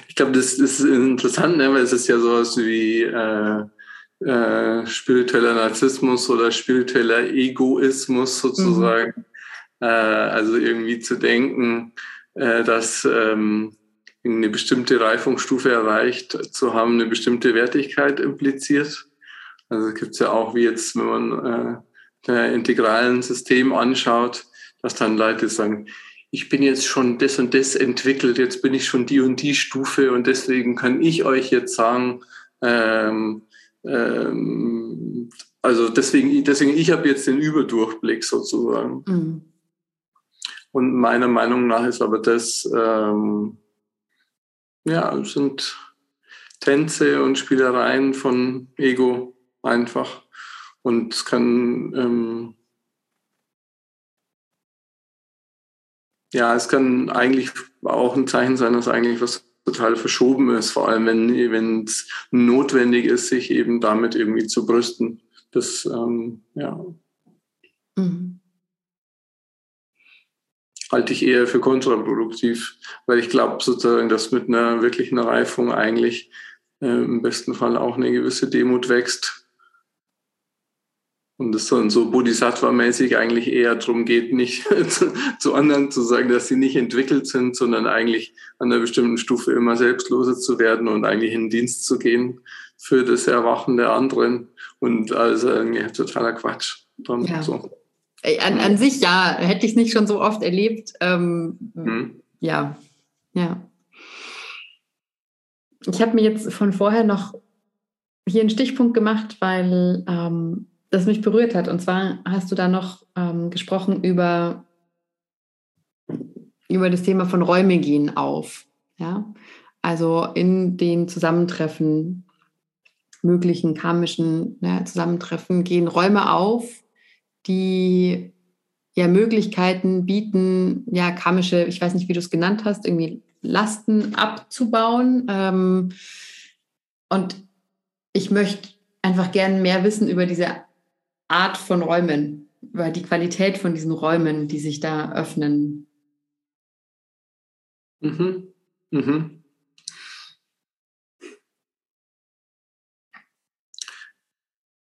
Speaker 1: Ich glaube, das, das, ist interessant, ne? weil es ist ja sowas wie äh, äh, spiritueller Narzissmus oder spiritueller Egoismus sozusagen. Mhm. Äh, also irgendwie zu denken, äh, dass ähm, eine bestimmte Reifungsstufe erreicht zu haben, eine bestimmte Wertigkeit impliziert. Also gibt es ja auch, wie jetzt, wenn man äh, der integralen System anschaut, dass dann Leute sagen, ich bin jetzt schon das und das entwickelt, jetzt bin ich schon die und die Stufe und deswegen kann ich euch jetzt sagen, ähm, ähm, also deswegen, deswegen ich habe jetzt den Überdurchblick sozusagen. Mhm. Und meiner Meinung nach ist aber das, ähm, ja, sind Tänze und Spielereien von Ego einfach. Und es kann ähm, Ja, es kann eigentlich auch ein Zeichen sein, dass eigentlich was total verschoben ist, vor allem wenn es notwendig ist, sich eben damit irgendwie zu brüsten. Das, ähm, ja. Mhm. Halte ich eher für kontraproduktiv, weil ich glaube sozusagen, dass mit einer wirklichen Reifung eigentlich äh, im besten Fall auch eine gewisse Demut wächst und es dann so Bodhisattva-mäßig eigentlich eher darum geht, nicht zu, zu, anderen zu sagen, dass sie nicht entwickelt sind, sondern eigentlich an einer bestimmten Stufe immer selbstloser zu werden und eigentlich in Dienst zu gehen für das Erwachen der anderen. Und also irgendwie totaler Quatsch. Dann
Speaker 2: ja. so. An, an sich ja, hätte ich es nicht schon so oft erlebt. Ähm, hm. Ja, ja. Ich habe mir jetzt von vorher noch hier einen Stichpunkt gemacht, weil ähm, das mich berührt hat. Und zwar hast du da noch ähm, gesprochen über, über das Thema von Räume gehen auf. Ja? Also in den Zusammentreffen, möglichen karmischen ja, Zusammentreffen, gehen Räume auf, die ja Möglichkeiten bieten, ja, karmische, ich weiß nicht, wie du es genannt hast, irgendwie Lasten abzubauen. Ähm, und ich möchte einfach gerne mehr wissen über diese Art von Räumen, über die Qualität von diesen Räumen, die sich da öffnen. Mhm. Mhm.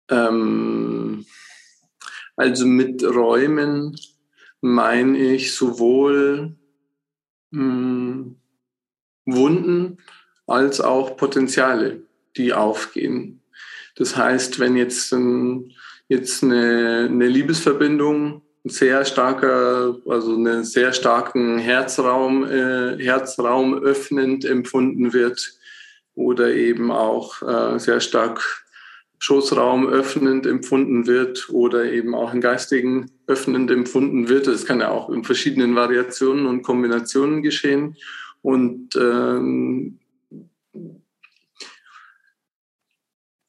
Speaker 1: Ähm, also mit Räumen meine ich sowohl mh, Wunden als auch Potenziale, die aufgehen. Das heißt, wenn jetzt, ein, jetzt eine, eine Liebesverbindung sehr starker, also einen sehr starken Herzraum, äh, Herzraum öffnend empfunden wird oder eben auch äh, sehr stark Schoßraum öffnend empfunden wird oder eben auch im geistigen öffnend empfunden wird. Das kann ja auch in verschiedenen Variationen und Kombinationen geschehen. Und ähm,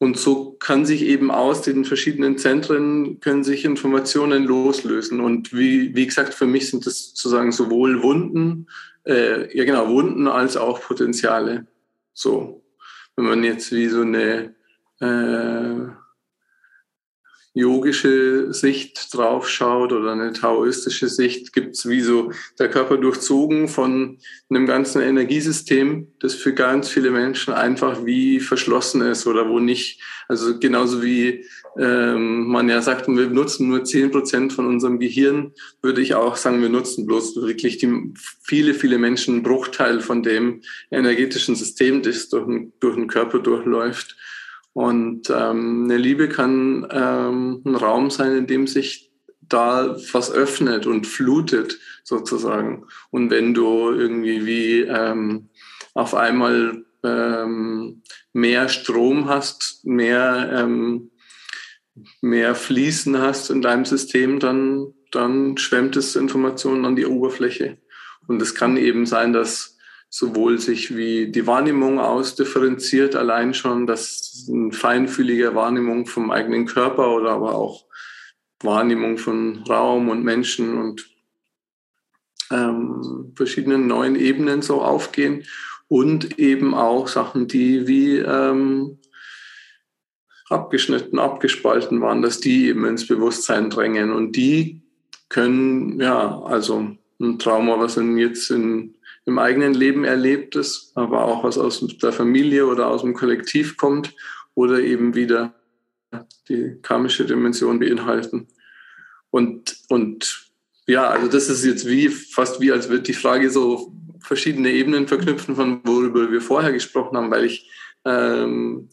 Speaker 1: Und so kann sich eben aus den verschiedenen Zentren können sich Informationen loslösen. Und wie, wie gesagt, für mich sind das sozusagen sowohl Wunden, äh, ja genau, Wunden als auch Potenziale. So, wenn man jetzt wie so eine äh, yogische Sicht drauf schaut oder eine taoistische Sicht, gibt es wie so der Körper durchzogen von einem ganzen Energiesystem, das für ganz viele Menschen einfach wie verschlossen ist oder wo nicht, also genauso wie ähm, man ja sagt, wir nutzen nur zehn Prozent von unserem Gehirn, würde ich auch sagen, wir nutzen bloß wirklich die viele, viele Menschen einen Bruchteil von dem energetischen System, das durch, durch den Körper durchläuft. Und ähm, eine Liebe kann ähm, ein Raum sein, in dem sich da was öffnet und flutet sozusagen. Und wenn du irgendwie wie ähm, auf einmal ähm, mehr Strom hast, mehr, ähm, mehr Fließen hast in deinem System, dann, dann schwemmt es Informationen an die Oberfläche. Und es kann eben sein, dass sowohl sich wie die Wahrnehmung ausdifferenziert, allein schon, dass eine feinfühlige Wahrnehmung vom eigenen Körper oder aber auch Wahrnehmung von Raum und Menschen und ähm, verschiedenen neuen Ebenen so aufgehen und eben auch Sachen, die wie ähm, abgeschnitten, abgespalten waren, dass die eben ins Bewusstsein drängen und die können, ja, also ein Trauma, was in jetzt in im eigenen Leben Erlebtes, aber auch was aus der Familie oder aus dem Kollektiv kommt oder eben wieder die karmische Dimension beinhalten. Und, und ja, also das ist jetzt wie, fast wie, als wird die Frage so verschiedene Ebenen verknüpfen, von worüber wir vorher gesprochen haben, weil ich, ähm,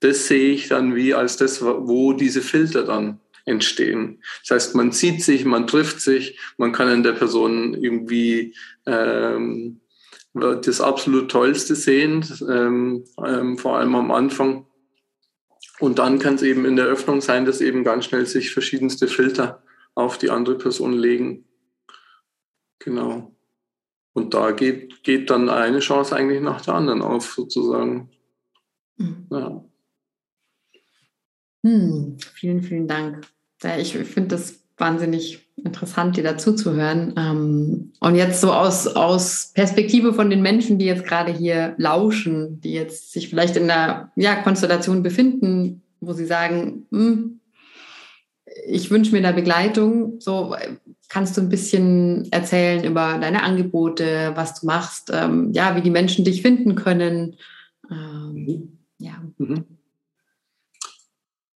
Speaker 1: das sehe ich dann wie als das, wo diese Filter dann entstehen. Das heißt, man sieht sich, man trifft sich, man kann in der Person irgendwie ähm, das absolut Tollste sehen, ähm, ähm, vor allem am Anfang. Und dann kann es eben in der Öffnung sein, dass eben ganz schnell sich verschiedenste Filter auf die andere Person legen. Genau. Und da geht, geht dann eine Chance eigentlich nach der anderen auf, sozusagen.
Speaker 2: Mhm. Ja. Hm, vielen, vielen Dank. Ich finde das wahnsinnig interessant, dir dazu zu hören. Ähm, und jetzt so aus, aus Perspektive von den Menschen, die jetzt gerade hier lauschen, die jetzt sich vielleicht in einer ja, Konstellation befinden, wo sie sagen, hm, ich wünsche mir da Begleitung. So kannst du ein bisschen erzählen über deine Angebote, was du machst, ähm, ja, wie die Menschen dich finden können. Ähm,
Speaker 1: mhm. ja. Mhm.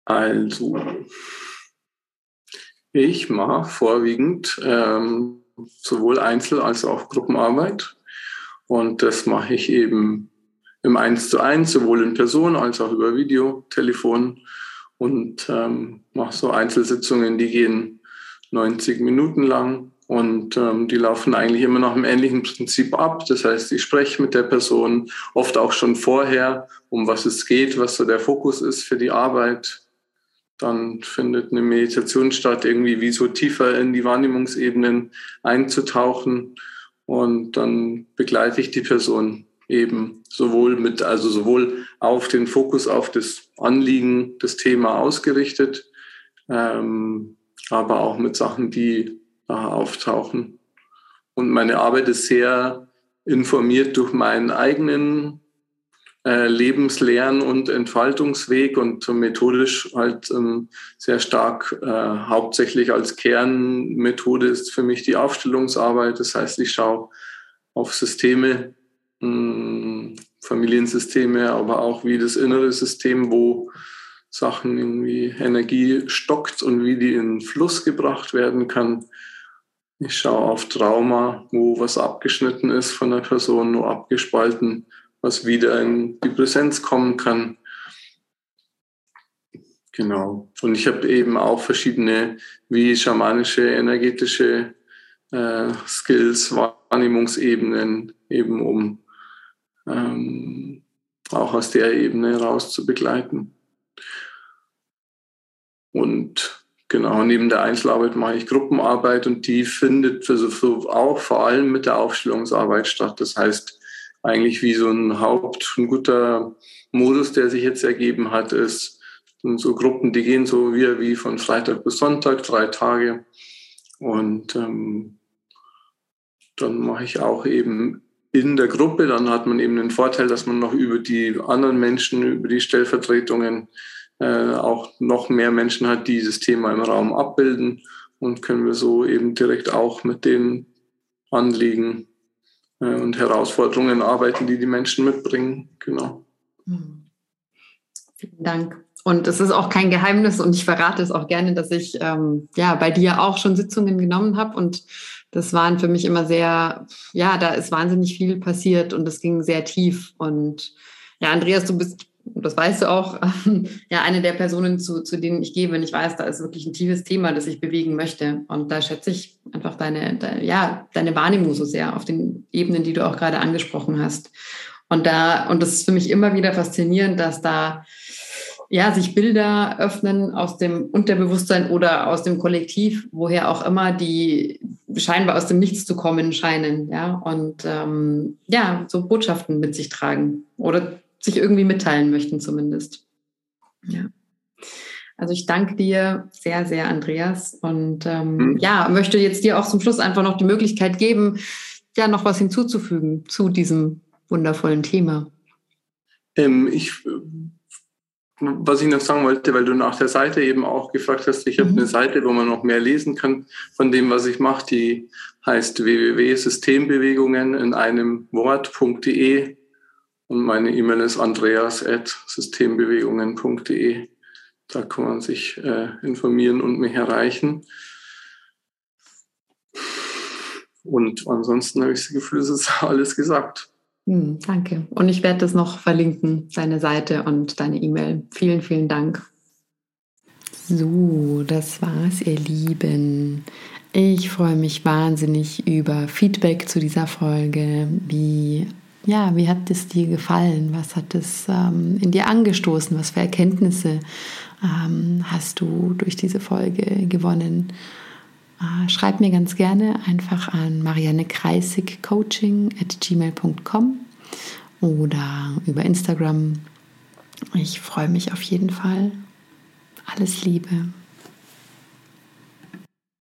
Speaker 1: Also, ich mache vorwiegend ähm, sowohl Einzel- als auch Gruppenarbeit. Und das mache ich eben im Eins zu eins, sowohl in Person als auch über Video, Telefon. Und ähm, mache so Einzelsitzungen, die gehen 90 Minuten lang. Und ähm, die laufen eigentlich immer nach einem ähnlichen Prinzip ab. Das heißt, ich spreche mit der Person oft auch schon vorher, um was es geht, was so der Fokus ist für die Arbeit. Dann findet eine Meditation statt, irgendwie wie so tiefer in die Wahrnehmungsebenen einzutauchen. Und dann begleite ich die Person eben sowohl mit, also sowohl auf den Fokus auf das Anliegen, das Thema ausgerichtet, ähm, aber auch mit Sachen, die nachher auftauchen. Und meine Arbeit ist sehr informiert durch meinen eigenen äh, Lebenslern- und Entfaltungsweg und methodisch halt ähm, sehr stark, äh, hauptsächlich als Kernmethode ist für mich die Aufstellungsarbeit. Das heißt, ich schaue auf Systeme, mh, hm, Familiensysteme, aber auch wie das innere System, wo Sachen irgendwie Energie stockt und wie die in Fluss gebracht werden kann. Ich schaue auf Trauma, wo was abgeschnitten ist von der Person, nur abgespalten, was wieder in die Präsenz kommen kann. Genau. Und ich habe eben auch verschiedene, wie schamanische, energetische äh, Skills, Wahrnehmungsebenen, eben um ähm, auch aus der Ebene raus zu begleiten. Und genau, neben der Einzelarbeit mache ich Gruppenarbeit und die findet also auch vor allem mit der Aufstellungsarbeit statt. Das heißt, eigentlich wie so ein Haupt, ein guter Modus, der sich jetzt ergeben hat, ist, sind so Gruppen, die gehen so wie, wie von Freitag bis Sonntag, drei Tage. Und ähm, dann mache ich auch eben in der Gruppe, dann hat man eben den Vorteil, dass man noch über die anderen Menschen, über die Stellvertretungen äh, auch noch mehr Menschen hat, die dieses Thema im Raum abbilden und können wir so eben direkt auch mit den Anliegen und Herausforderungen arbeiten, die die Menschen mitbringen. Genau.
Speaker 2: Hm. Vielen Dank. Und es ist auch kein Geheimnis und ich verrate es auch gerne, dass ich ähm, ja bei dir auch schon Sitzungen genommen habe und das waren für mich immer sehr, ja, da ist wahnsinnig viel passiert und es ging sehr tief. Und ja, Andreas, du bist, das weißt du auch, ja, eine der Personen, zu, zu denen ich gehe, wenn ich weiß, da ist wirklich ein tiefes Thema, das ich bewegen möchte. Und da schätze ich einfach deine, deine ja, deine Wahrnehmung so sehr auf den Ebenen, die du auch gerade angesprochen hast. Und da, und das ist für mich immer wieder faszinierend, dass da ja, sich Bilder öffnen aus dem Unterbewusstsein oder aus dem Kollektiv, woher auch immer, die scheinbar aus dem Nichts zu kommen scheinen, ja, und ähm, ja, so Botschaften mit sich tragen oder sich irgendwie mitteilen möchten zumindest. Ja. Also ich danke dir sehr, sehr, Andreas. Und ähm, mhm. ja, möchte jetzt dir auch zum Schluss einfach noch die Möglichkeit geben, ja, noch was hinzuzufügen zu diesem wundervollen Thema.
Speaker 1: Ähm, ich was ich noch sagen wollte, weil du nach der Seite eben auch gefragt hast, ich mhm. habe eine Seite, wo man noch mehr lesen kann von dem, was ich mache, die heißt www.systembewegungen in einem Wort.de und meine E-Mail ist andreas.systembewegungen.de. Da kann man sich äh, informieren und mich erreichen. Und ansonsten habe ich das Gefühl, es ist alles gesagt.
Speaker 2: Hm, danke. Und ich werde das noch verlinken, deine Seite und deine E-Mail. Vielen, vielen Dank. So, das war's, ihr Lieben. Ich freue mich wahnsinnig über Feedback zu dieser Folge. Wie, ja, wie hat es dir gefallen? Was hat es ähm, in dir angestoßen? Was für Erkenntnisse ähm, hast du durch diese Folge gewonnen? Äh, schreib mir ganz gerne einfach an mariannekreisigcoaching at gmail.com oder über Instagram. Ich freue mich auf jeden Fall. Alles Liebe.